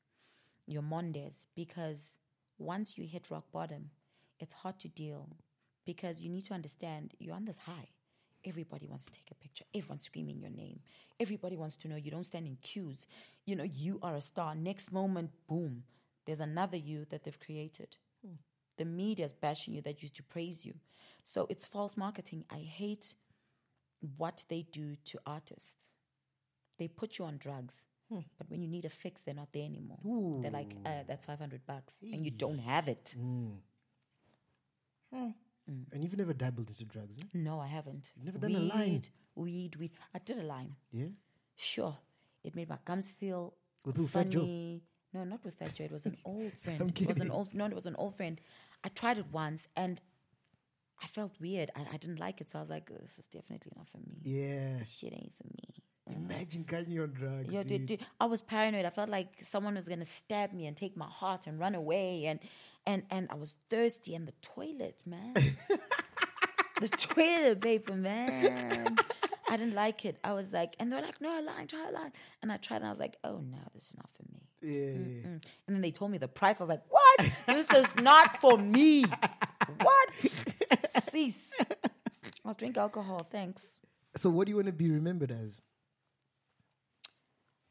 Your Mondays, because once you hit rock bottom, it's hard to deal because you need to understand you're on this high. Everybody wants to take a picture. Everyone's screaming your name. Everybody wants to know you don't stand in queues. You know, you are a star. Next moment, boom, there's another you that they've created. The media's bashing you that used to praise you. So it's false marketing. I hate what they do to artists. They put you on drugs, but when you need a fix, they're not there anymore. They're like, uh, that's 500 bucks, and you don't have it. And you've never dabbled into drugs, eh? No, I haven't. You've never done a line? Weed, Weed, weed. I did a line. Yeah. Sure. It made my gums feel With who, Fat Joe? funny. No, not with Fat Joe. It was an old friend. I'm It was an old no, it was an old friend. I tried it once and I felt weird. I, I didn't like it, so I was like, "This is definitely not for me. Yeah. This shit ain't for me." Imagine Khanyi your drugs. Yo, dude. dude, dude, I was paranoid. I felt like someone was gonna stab me and take my heart and run away, and and and I was thirsty. And the toilet, man, the toilet paper, man. I didn't like it. I was like, and they're like, no, a line, try a line. And I tried, and I was like, oh no, this is not for me. Yeah. Mm. And then they told me the price. I was like, what? this is not for me. What? Cease. I'll drink alcohol, thanks. So, what do you want to be remembered as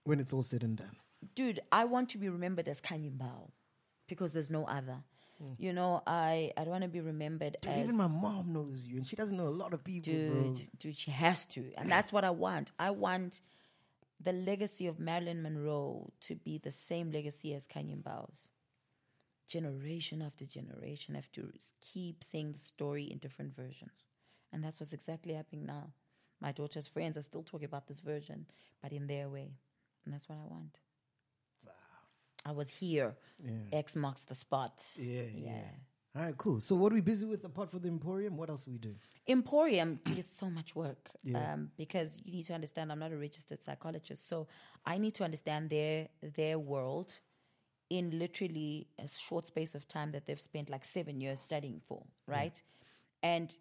when it's all said and done? dude, I want to be remembered as Khanyi Mbau because there's no other. You know, I I don't want to be remembered Dude, as even my mom knows you, and she doesn't know a lot of people, bro. dude, dude. She has to, and that's what I want. I want the legacy of Marilyn Monroe to be the same legacy as Khanyi Mbau's. Generation after generation have to keep saying the story in different versions, and that's what's exactly happening now. My daughter's friends are still talking about this version, but in their way, and that's what I want. Wow. I was here. X marks the spot. Yeah, yeah. Yeah. All right, cool. So, what are we busy with apart from the Emporium? What else are we doing? Emporium, dude, it's so much work Yeah. um, because you need to understand. I'm not a registered psychologist, so I need to understand their their world in literally a short space of time that they've spent like seven years studying for, right? And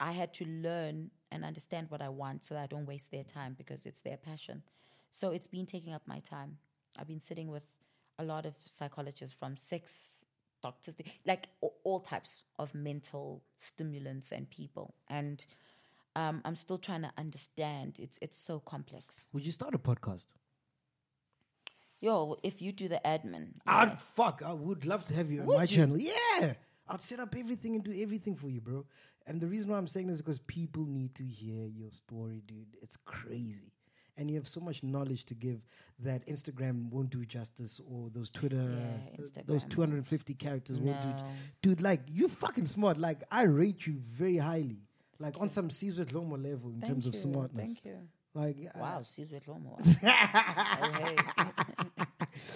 I had to learn and understand what I want so that I don't waste their time because it's their passion. So it's been taking up my time. I've been sitting with a lot of psychologists from sex doctors, like all types of mental stimulants and people. And um, I'm still trying to understand. It's it's so complex. Would you start a podcast? Yo, if you do the admin, I'd yes. fuck. I would love to have you on my you? channel. Yeah, I'd set up everything and do everything for you, bro. And the reason why I'm saying this is because people need to hear your story, dude. It's crazy, and you have so much knowledge to give that Instagram won't do justice, or those Twitter, Yeah, uh, those 250 characters won't do. No. Dude, like you fucking smart. Like I rate you very highly. Like on some Sizwe Dlomo level in Thank terms of smartness. Thank you. Like uh, Wow, Sizwe Dlomo.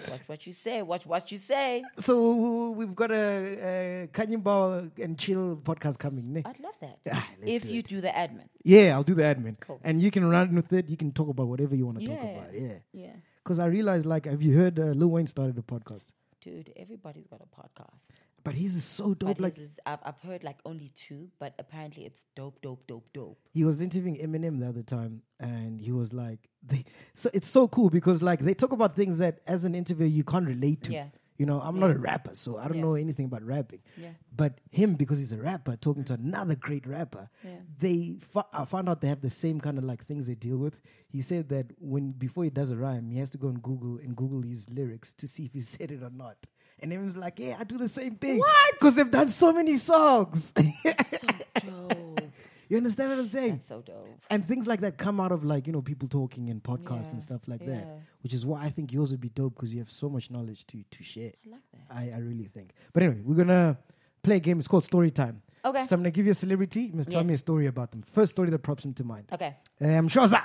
Watch what you say. Watch what you say. So we've got a, a Ball and Chill podcast coming. Ne? I'd love that. Ah, if do you it. do the admin. Yeah, I'll do the admin. Cool. And you can run with it. You can talk about whatever you want to talk about. Yeah. Yeah. Because I realized, like, have you heard uh, Lil Wayne started a podcast? Dude, everybody's got a podcast. But he's so dope. But like, his is, I've, I've heard like only two, but apparently it's dope, dope, dope, dope. he was interviewing Eminem the other time, and he was like, they. So it's so cool because, like, they talk about things that, as an interviewer, you can't relate to. Yeah. You know, I'm not a rapper, so I don't Yeah. know anything about rapping. Yeah. But him, because he's a rapper, talking to mm. another great rapper, Yeah. they I found out they have the same kind of like things they deal with. He said that when before he does a rhyme, he has to go on Google and Google his lyrics to see if he said it or not. And everyone's like, "Yeah, I do the same thing." What? Because they've done so many songs. So dope. you understand what I'm saying? That's so dope. and things like that come out of like you know people talking and podcasts and stuff like yeah. that, which is why I think yours would be dope because you have so much knowledge to to share. I like that. I, I really think. But anyway, we're gonna play a game. It's called Story Time. Okay. So I'm gonna give you a celebrity. You must tell me a story about them. First story that pops into mind. Okay. Um, Mshoza.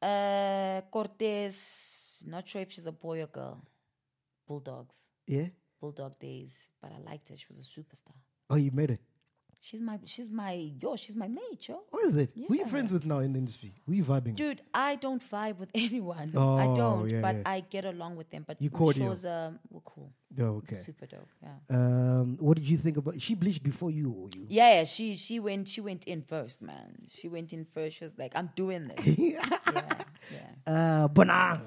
Uh, Cortez. Not sure if she's a boy or girl. Bulldogs. Yeah. Bulldog days, but I liked her. She was a superstar. Oh, you made it. She's my she's my yo, she's my mate, yo. What is it? Who are you friends with now in the industry? Who are you vibing with? Dude, I don't vibe with anyone. Oh, I don't, yeah, but yeah. I get along with them. But You shows, um, we're cool. Oh, okay. Super dope. Yeah. Um, what did you think about? She bleached before you or you? Yeah, yeah, she she went she went in first, man. She went in first. She was like, I'm doing this. yeah, yeah. Uh, Bonang.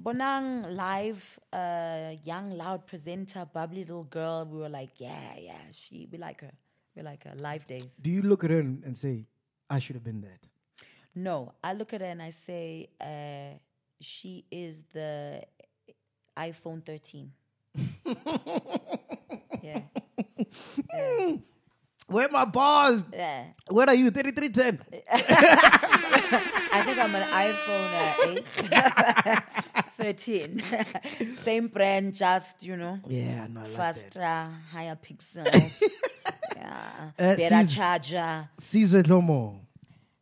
Bonang live, uh, young, loud presenter, bubbly little girl. We were like, yeah, yeah, she we like her. We like her. Live days. Do you look at her and, and say, "I should have been that"? No, I look at her and I say, uh, she is the iPhone 13. yeah. Where my bars? Yeah. Where are you? Thirty-three ten. I think I'm an iPhone uh, 8. 13. Same brand, just, you know, Yeah, no, I like that. faster, higher pixels. yeah. Uh, Better charger. Sizwe Dlomo.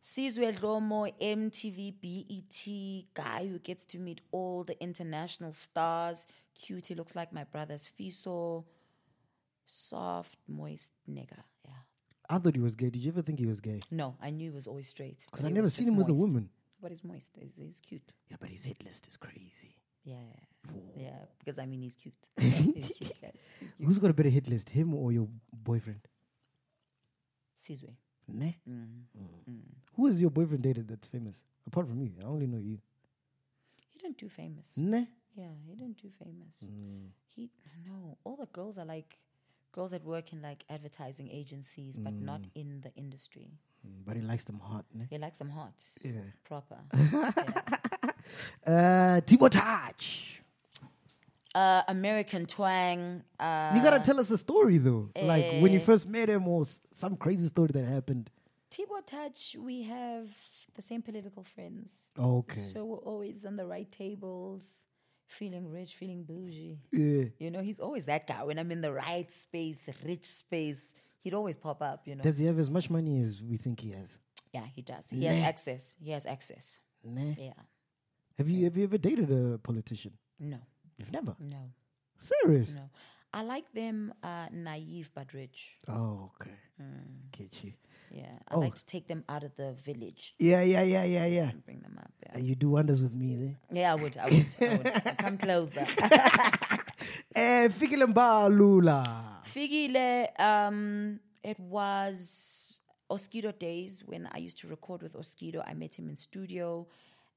Sizwe Dlomo, MTV, BET guy who gets to meet all the international stars. Cute, he looks like my brother's Fiso. Soft, moist nigga. Yeah. I thought he was gay. Did you ever think he was gay? No, I knew he was always straight. Because I never seen him with a woman. But he's moist. He's, he's cute. Yeah, but his hit list is crazy. Yeah. Yeah. Because I mean, he's cute. he's cute. Yes. He's cute. Who's got a better hit list, him or your boyfriend? Sizwe. Ne? Mm. Who is your boyfriend dated that's famous? Apart from you, I only know you. He don't do famous. Ne? Yeah, he don't do famous. Mm. He no, all the girls are like girls that work in like advertising agencies, but not in the industry. Mm, But he likes them hot, ne? He likes them hot, Yeah. proper. yeah. Uh, Touch. uh, American twang. Uh, You gotta tell us a story though. like when you eh. first met him or s- some crazy story that happened. Touch. We have the same political friends, Okay. so we're always on the right tables, feeling rich, feeling bougie. yeah. You know, he's always that guy. When I'm in the right space, rich space, he'd always pop up. You know. Does he have as much money as we think he has? yeah, he does. He has access. He has access. Ne? Yeah. Have you have you ever dated a politician? No. You've never. No. Serious? No. I like them uh, naive but rich. Oh, okay. Get you. Yeah. I Oh. like to take them out of the village Yeah, yeah, yeah, yeah, yeah. and bring them up. Uh, Yeah, you do wonders with me, eh? yeah I would. I would. I would. Come closer. Eh, Fikile Mbalula. Fikile, um, it was Oskido days when I used to record with Oskido. I met him in studio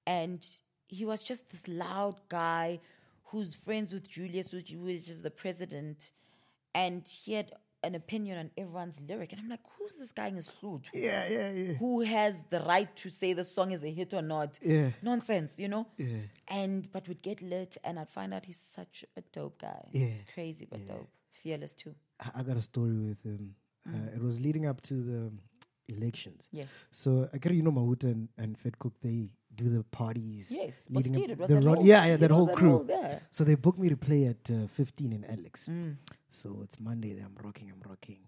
and he was just this loud guy who's friends with Julius, which which is the president. And he had an opinion on everyone's lyric. And I'm like, who's this guy in his flute? Yeah, yeah, yeah. Who has the right to say the song is a hit or not? Yeah. Nonsense, you know? Yeah. And but we'd get lit and I'd find out he's such a dope guy. Yeah. Crazy but dope. Fearless too. I I got a story with him. Uh, it was leading up to the elections. Yes. So I you know Mahuta and, and Fed Cook they do the parties. Yes, leading it was the that run- whole- yeah, yeah, that whole that crew. whole- yeah. So they booked me to play at uh, 15 in Alex. Mm. So it's Monday. I'm rocking. I'm rocking.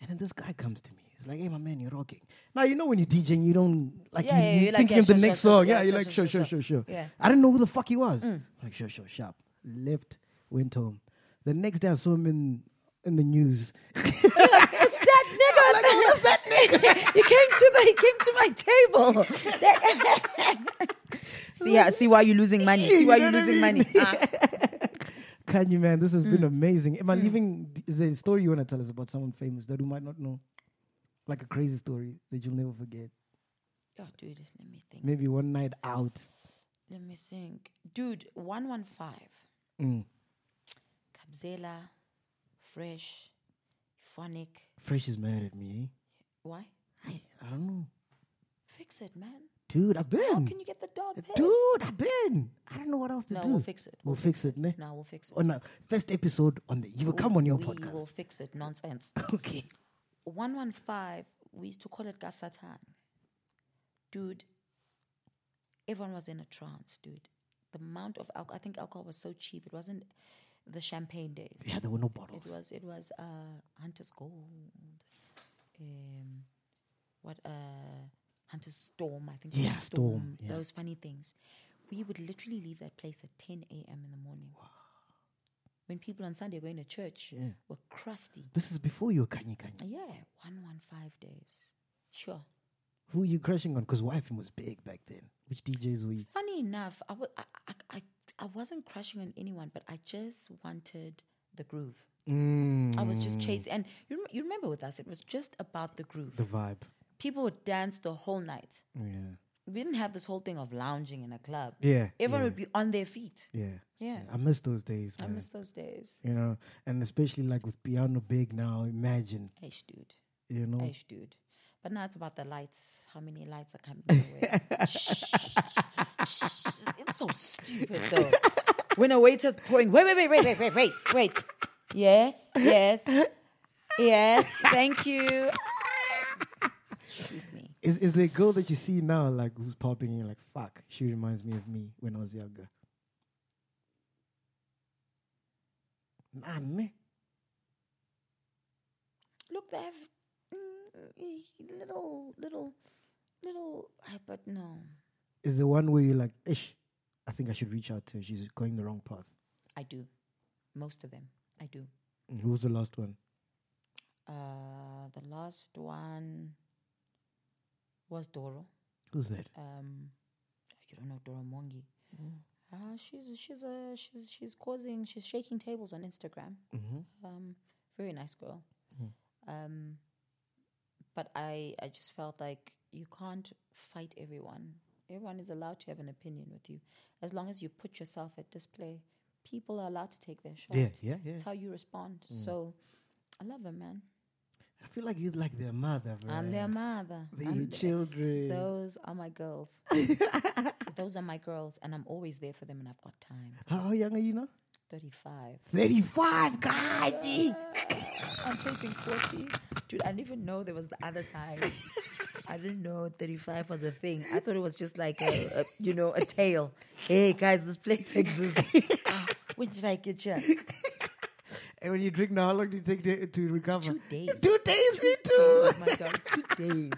And then this guy comes to me. He's like, "Hey, my man, you're rocking." Now you know when you're DJing, you don't like Yeah, you, yeah, you're you're like, thinking yeah, of the sure, next sure, sure, song. yeah, Yeah, you're sure, like, sure, sure, sure, sure, sure, sure. Yeah. Mm. I didn't know who the fuck he was. Like, sure, sure, sharp. Left, went home. The next day I saw him in in the news. It's that nigga. Who is that nigga? he came to the he came to my table. see, how, see why you're losing money. See why You you're know what I losing money. Ah. Khanyi, man, this has Mm. been amazing. Am I leaving? Is there a story you want to tell us about someone famous that you might not know? Like a crazy story that you'll never forget. Oh, dude, let me think. Maybe one night out. Let me think. Dude, one one five. Mm. Kabzela, fresh, phonic. Fresh is mad at me. Why? I, I don't know. Fix it, man. Dude, I've How been. can you get the dog pissed? Dude, I've been. I don't know what else to no, do. we'll fix it. We'll fix it, ne? No, we'll fix it. On a first episode on the you will come on your we podcast. We will fix it. Nonsense. Okay. 115, we used to call it Gasatan. Dude, everyone was in a trance, dude. The amount of alcohol, I think alcohol was so cheap. It wasn't the champagne days. Yeah, there were no bottles. It was, it was uh, Hunter's Gold. Um, what, uh, Hunter's Storm, I think. Yeah, Storm, yeah. Those funny things. We would literally leave that place at 10 a.m. in the morning. when people on Sunday are going to church Yeah. were crusty. This is before you were Khanyi Khanyi. Yeah, one one five days. Sure. Who are you crushing on? Because YFM was big back then. Which DJs were you? Funny enough, I, wa- I, I, I, I wasn't crushing on anyone, but I just wanted the groove. Mm, I was just chasing, and you, rem- you remember with us, it was just about the groove. the vibe. People would dance the whole night. Yeah. We didn't have this whole thing of lounging in a club. Yeah. Everyone yeah, would be on their feet. Yeah. Yeah. I miss those days, I miss those days. you know, and especially like with piano big now. Imagine, Ish, dude. you know. Ish, dude. But now it's about the lights. How many lights are coming your way? Shh, shh. It's so stupid, though. When a waiter's pouring, wait, wait, wait, wait, wait, wait, wait, wait. Yes, yes, yes. Thank you. Shoot me. Is is there a girl that you see now, like who's popping in, like fuck? She reminds me of me when I was younger. None. Look, they have mm, little, little, little. uh, But no, Is the one where you're like, ish, I think I should reach out to her. She's going the wrong path. I do. Most of them, I do. And Who was the last one? Uh, the last one was Doro. Who's that? Um, you don't know Doro Mongi. Uh, she's she's a she's she's causing she's shaking tables on Instagram. Mm-hmm. Um, very nice girl. Um, but I I just felt like you can't fight everyone. Everyone is allowed to have an opinion with you, as long as you put yourself at display. People are allowed to take their shot. Yeah, yeah, yeah. It's how you respond. So, I love her, man. I feel like you're like their mother, bro. I'm their mother. They're I'm your th- children. Those are my girls. Those are my girls, and I'm always there for them, and I've got time. How, young are you now? 35. 35, God. I'm chasing 40. Dude, I didn't even know there was the other side. I didn't know 35 was a thing. I thought it was just like a, a you know, a tale. Hey, guys, this place exists. When did I get you? And when you drink now, how long do you take to, to recover? Two days. Two days, me too. Oh my God, two days.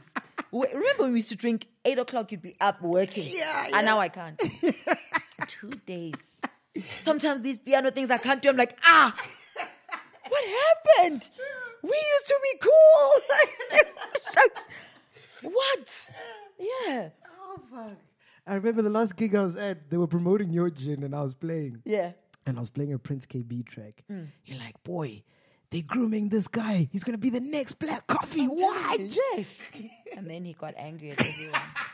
Remember when we used to drink 8 o'clock, you'd be up working. Yeah, And now I can't. two days. Sometimes these piano things I can't do. I'm like, ah, what happened? We used to be cool. Shucks. What? Yeah. Oh, fuck. I remember the last gig I was at, they were promoting your gin and I was playing. Yeah. And I was playing a Prince Kaybee track. Mm. You're like, boy, they're grooming this guy. He's going to be the next Black Coffee. What? Yes. And then he got angry at everyone.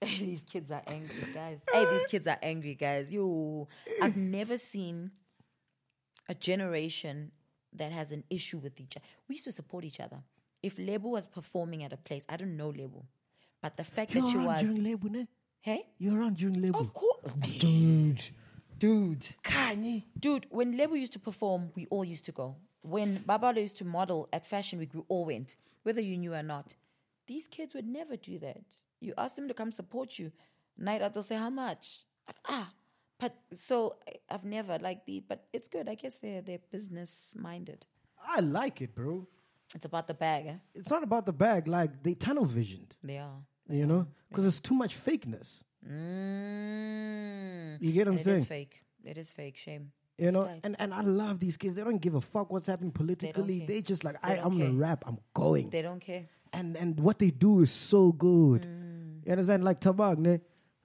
these kids are angry, guys. Hey, these kids are angry, guys. Yo, I've never seen a generation that has an issue with each other. We used to support each other. If Lebo was performing at a place, I don't know Lebo, but the fact that You're that she was, during label, ne? hey, You're around during label. of course, Dude. dude. Khanyi. Dude, when Lebo used to perform, we all used to go. When Babalo used to model at Fashion Week, we all went, whether you knew or not. These kids would never do that. You ask them to come support you. Night out, they'll say, How much? Ah. But so I- I've never like the, but it's good. I guess they're they're business minded. I like it, bro. It's about the bag, eh? It's not about the bag. Like, they tunnel visioned, They are. you know? Because there's too much fakeness. Mm. You get what I'm It saying? is fake. It is fake. Shame. You It's know, and, and I love these kids. They don't give a fuck what's happening politically. care. They, just like, They I, I'm gonna rap. I'm going. they don't care. and and what they do is so good. Mm. You understand? Like Tabang, ne?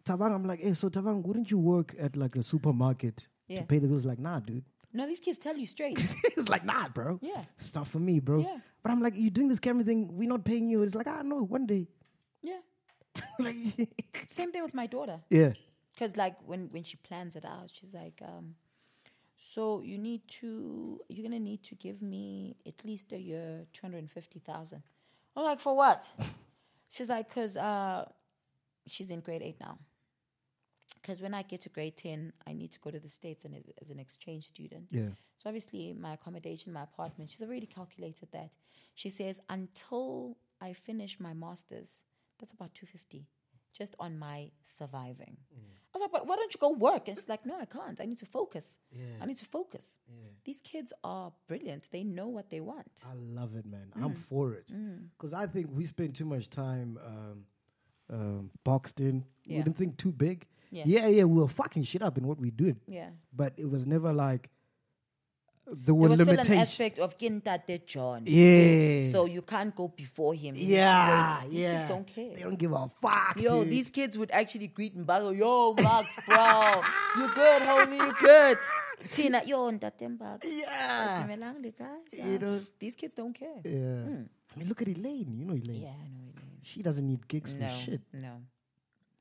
Tabang, I'm like, hey, so Tabang, wouldn't you work at like a supermarket Yeah. to pay the bills? Like, nah, dude. No, these kids tell you straight. it's like, nah, bro. Yeah. It's not for me, bro. Yeah. But I'm like, you're doing this camera thing, we're not paying you. It's like, ah, no, one day. Same thing with my daughter. yeah. Because like when when she plans it out, she's like, um, so you need to you're gonna need to give me at least a year two hundred and fifty thousand. I'm like, for what? she's like, cause uh, she's in grade eight now. Because when I get to grade ten, I need to go to the states and as, as an exchange student. Yeah. So obviously, my accommodation, my apartment, she's already calculated that. She says until I finish my masters, that's about two fifty, just on my surviving. I was like, but why don't you go work? And she's like, no, I can't. I need to focus. I need to focus. These kids are brilliant. They know what they want. I love it, man. Mm. I'm for it. Because I think we spend too much time um, um, boxed in. We didn't think too big. Yeah. yeah, yeah, we were fucking shit up in what we did, Yeah. but it was never like there There were was still an aspect of Kintate John. Yeah. So you can't go before him. yeah, These yeah. kids don't care. They don't give a fuck. Yo, dude. these kids would actually greet Mbago. Yo, Max, bro. you good, homie? You good? Tina, yo, Ntate Mbago. Yeah. Dumelang, le kae? You know. These kids don't care. Yeah. I mean, look at Elaine. You know Elaine. Hmm. Yeah, I know. Elaine. She doesn't need gigs No, for shit. no,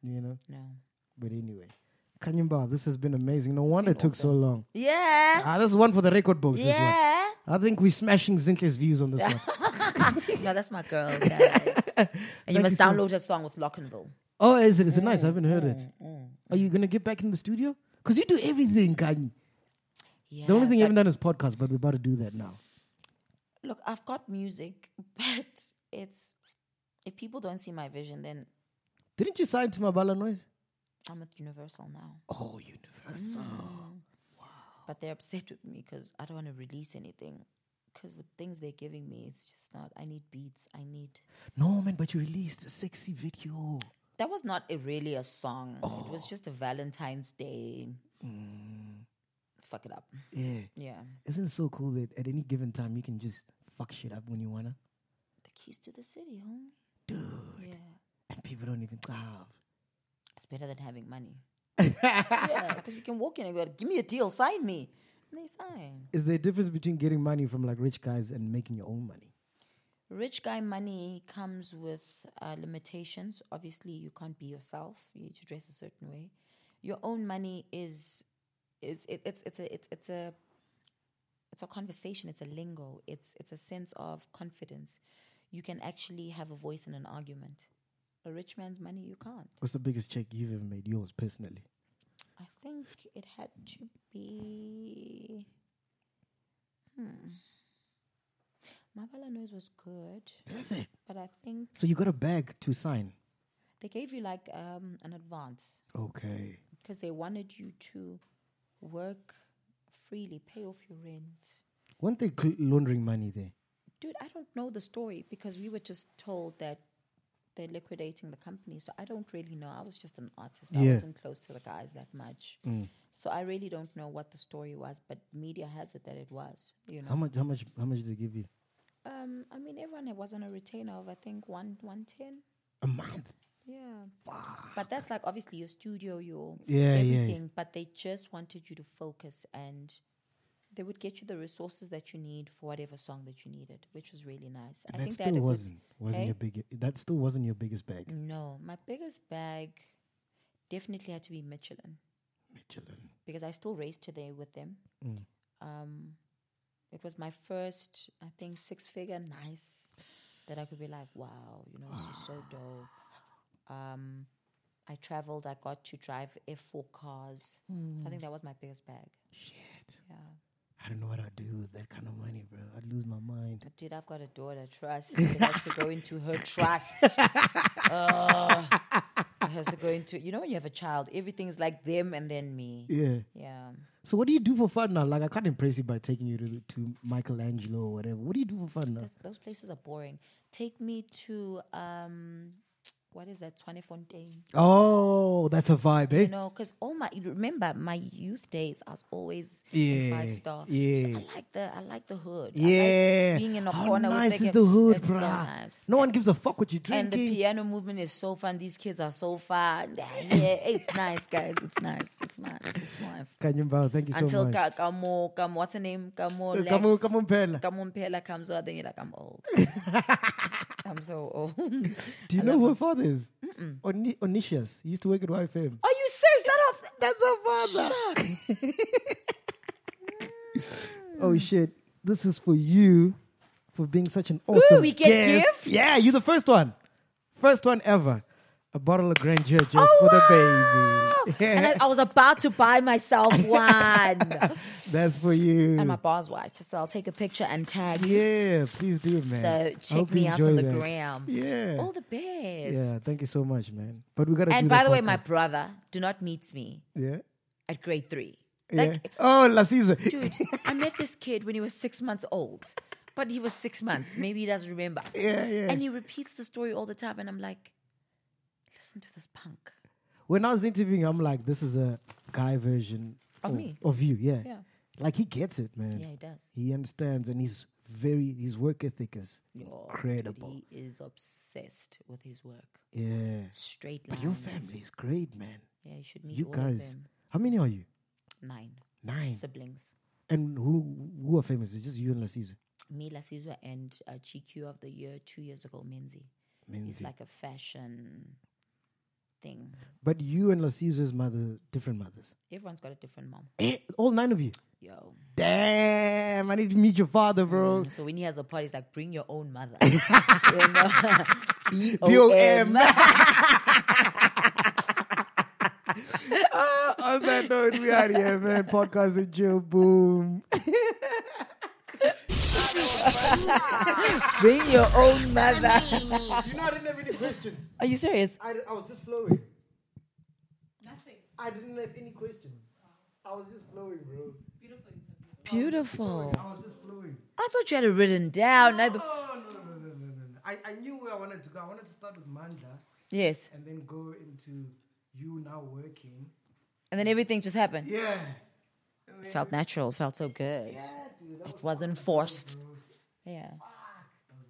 You know. no. But anyway, Khanyi Mbau, this has been amazing. No wonder it took so long. Yeah. Ah, this is one for the record books. Yeah. I think we're smashing Zinkle's views on this one. no, that's my girl, guys. and you Thank must you so download her song with Lockenville. Oh, is it? Is it nice? I haven't heard Mm, it. Are you gonna get back in the studio? Because you do everything, Khanyi. Yeah, The only thing you haven't done is podcast, but we're about to do that now. Look, I've got music, but it's if people don't see my vision, then Didn't you sign to Mabala Noise? I'm with Universal now. Oh, Universal. Wow. But they're upset with me because I don't want to release anything. Because the things they're giving me, it's just not. I need beats. I need. No, man, but you released a sexy video. That was not a, really a song. It Oh. was just a Valentine's Day. Mm. Fuck it up. Yeah. Yeah. Isn't it so cool that at any given time you can just fuck shit up when you wanna? The keys to the city, homie. Dude. Yeah. And people don't even have. It's better than having money. yeah, because you can walk in and go, give me a deal, sign me. And they sign. Is there a difference between getting money from like rich guys and making your own money? Rich guy money comes with uh, limitations. Obviously, you can't be yourself. You need to dress a certain way. Your own money is, is it, it's it's a it's it's a it's a conversation. It's a lingo. It's it's a sense of confidence. You can actually have a voice in an argument. A rich man's money, you can't. What's the biggest check you've ever made? Yours personally? I think it had to be. Hmm. Mabala Noise was good, Is it? but I think So you got a bag to sign? they gave you like um, an advance Okay. because they wanted you to work freely, pay off your rent. Weren't they cl- laundering money there? Dude, I don't know the story because we were just told that they're liquidating the company. So I don't really know. I was just an artist. I wasn't close to the guys that much. Mm. So I really don't know what the story was, but media has it that it was. You know, How much? How much? How much did they give you? Um, I mean, everyone was on a retainer of I think one one ten. A month. Yeah, but that's like obviously your studio, your Yeah, yeah. everything. But they just wanted you to focus, and they would get you the resources that you need for whatever song that you needed, which was really nice. And I that think still wasn't wasn't Hey? your big. That still wasn't your biggest bag. No, my biggest bag definitely had to be Michelin Michelin. because I still raced today with them. Mm. Um, it was my first, I think, six figure nice that I could be like, wow, you know, this is so dope. Um, I traveled, I got to drive F4 cars. So I think that was my biggest bag. Shit. Yeah. I don't know what I'd do with that kind of money, bro. I'd lose my mind. But dude, I've got a daughter, trust. It has to go into her trust. Uh, it has to go into, you know, when you have a child, everything's like them and then me. Yeah. Yeah. So what do you do for fun now? Like I can't impress you by taking you to to Michelangelo or whatever. What do you do for fun now? Those, those places are boring. Take me to, um, what is that, Twanefontein? Oh, that's a vibe, eh? You know, because all my remember my youth days, I was always Yeah, in five star. So yeah. I like the I like the hood. I yeah. like being in a How corner nice is the hood, It's bruh? So nice. No one gives a fuck what you're and the piano movement is so fun. These kids are so fun. Yeah, it's nice, guys. It's nice. It's nice. It's nice. Khanyi Mbau, thank you so Until much. Ka- Kamo, Kamo, what's her name? Kamo, Come on, Lex. come on, Pella. Kamo Mpela comes out, then you're like, I'm old. I'm so old. Do you know who her father is? Oni- Onisius. He used to work at YFM. Are you serious? That off? That's her father. oh shit! This is for you for being such an awesome we get guest. gifts? Yeah, you're the first one, first one ever. A bottle of Grandeur just Oh, for the baby. and I, I was about to buy myself one. That's for you. and my bar's white, so I'll take a picture and tag you. yeah, please do, man. So check me out on the that. gram. Yeah. All the best. yeah, thank you so much, man. But we gotta. And by the way, my brother do not meet me yeah, at grade three. yeah. Like, Oh, Lasizwe. dude, I met this kid when he was six months old, but he was six months. Maybe he doesn't remember. Yeah, yeah. And he repeats the story all the time, and I'm like, listen to this punk. when I was interviewing, I'm like, this is a guy version Of me. Of you, yeah. Yeah. Like he gets it, man. Yeah, he does. He understands, and he's very. His work ethic is dude, incredible. he is obsessed with his work. Yeah. Straight But your family's great, man. Yeah, you should meet You all guys. of them. How many are you? Nine. Nine. siblings. And who who are famous? It's just you and Lasizwe. Me, Lasizwe, and uh, GQ of the year two years ago, Menzi. He's Menzi. like a fashion thing. But you and Lasizwe's mother, different mothers. Everyone's got a different mom. Eh, all nine of you. Yo. Damn, I need to meet your father, bro. So when he has a party, it's like, bring your own mother. know? B-O-M. B-O-M. Ah, on that note, we out here, man. Podcast and chill, boom. bring your own mother. you know, I didn't have any questions. Are you serious? I, I was just flowing. Nothing. I didn't have any questions. I was just flowing, bro. Beautiful. I was just flowing. I thought you had it written down. I No, th- no, no, no, no, no, no. I, I knew where I wanted to go. I wanted to start with Mandla yes. and then go into you now working. And then everything just happened. Yeah. Felt natural. Felt so good. Yeah, dude. that It wasn't forced. bro. Yeah.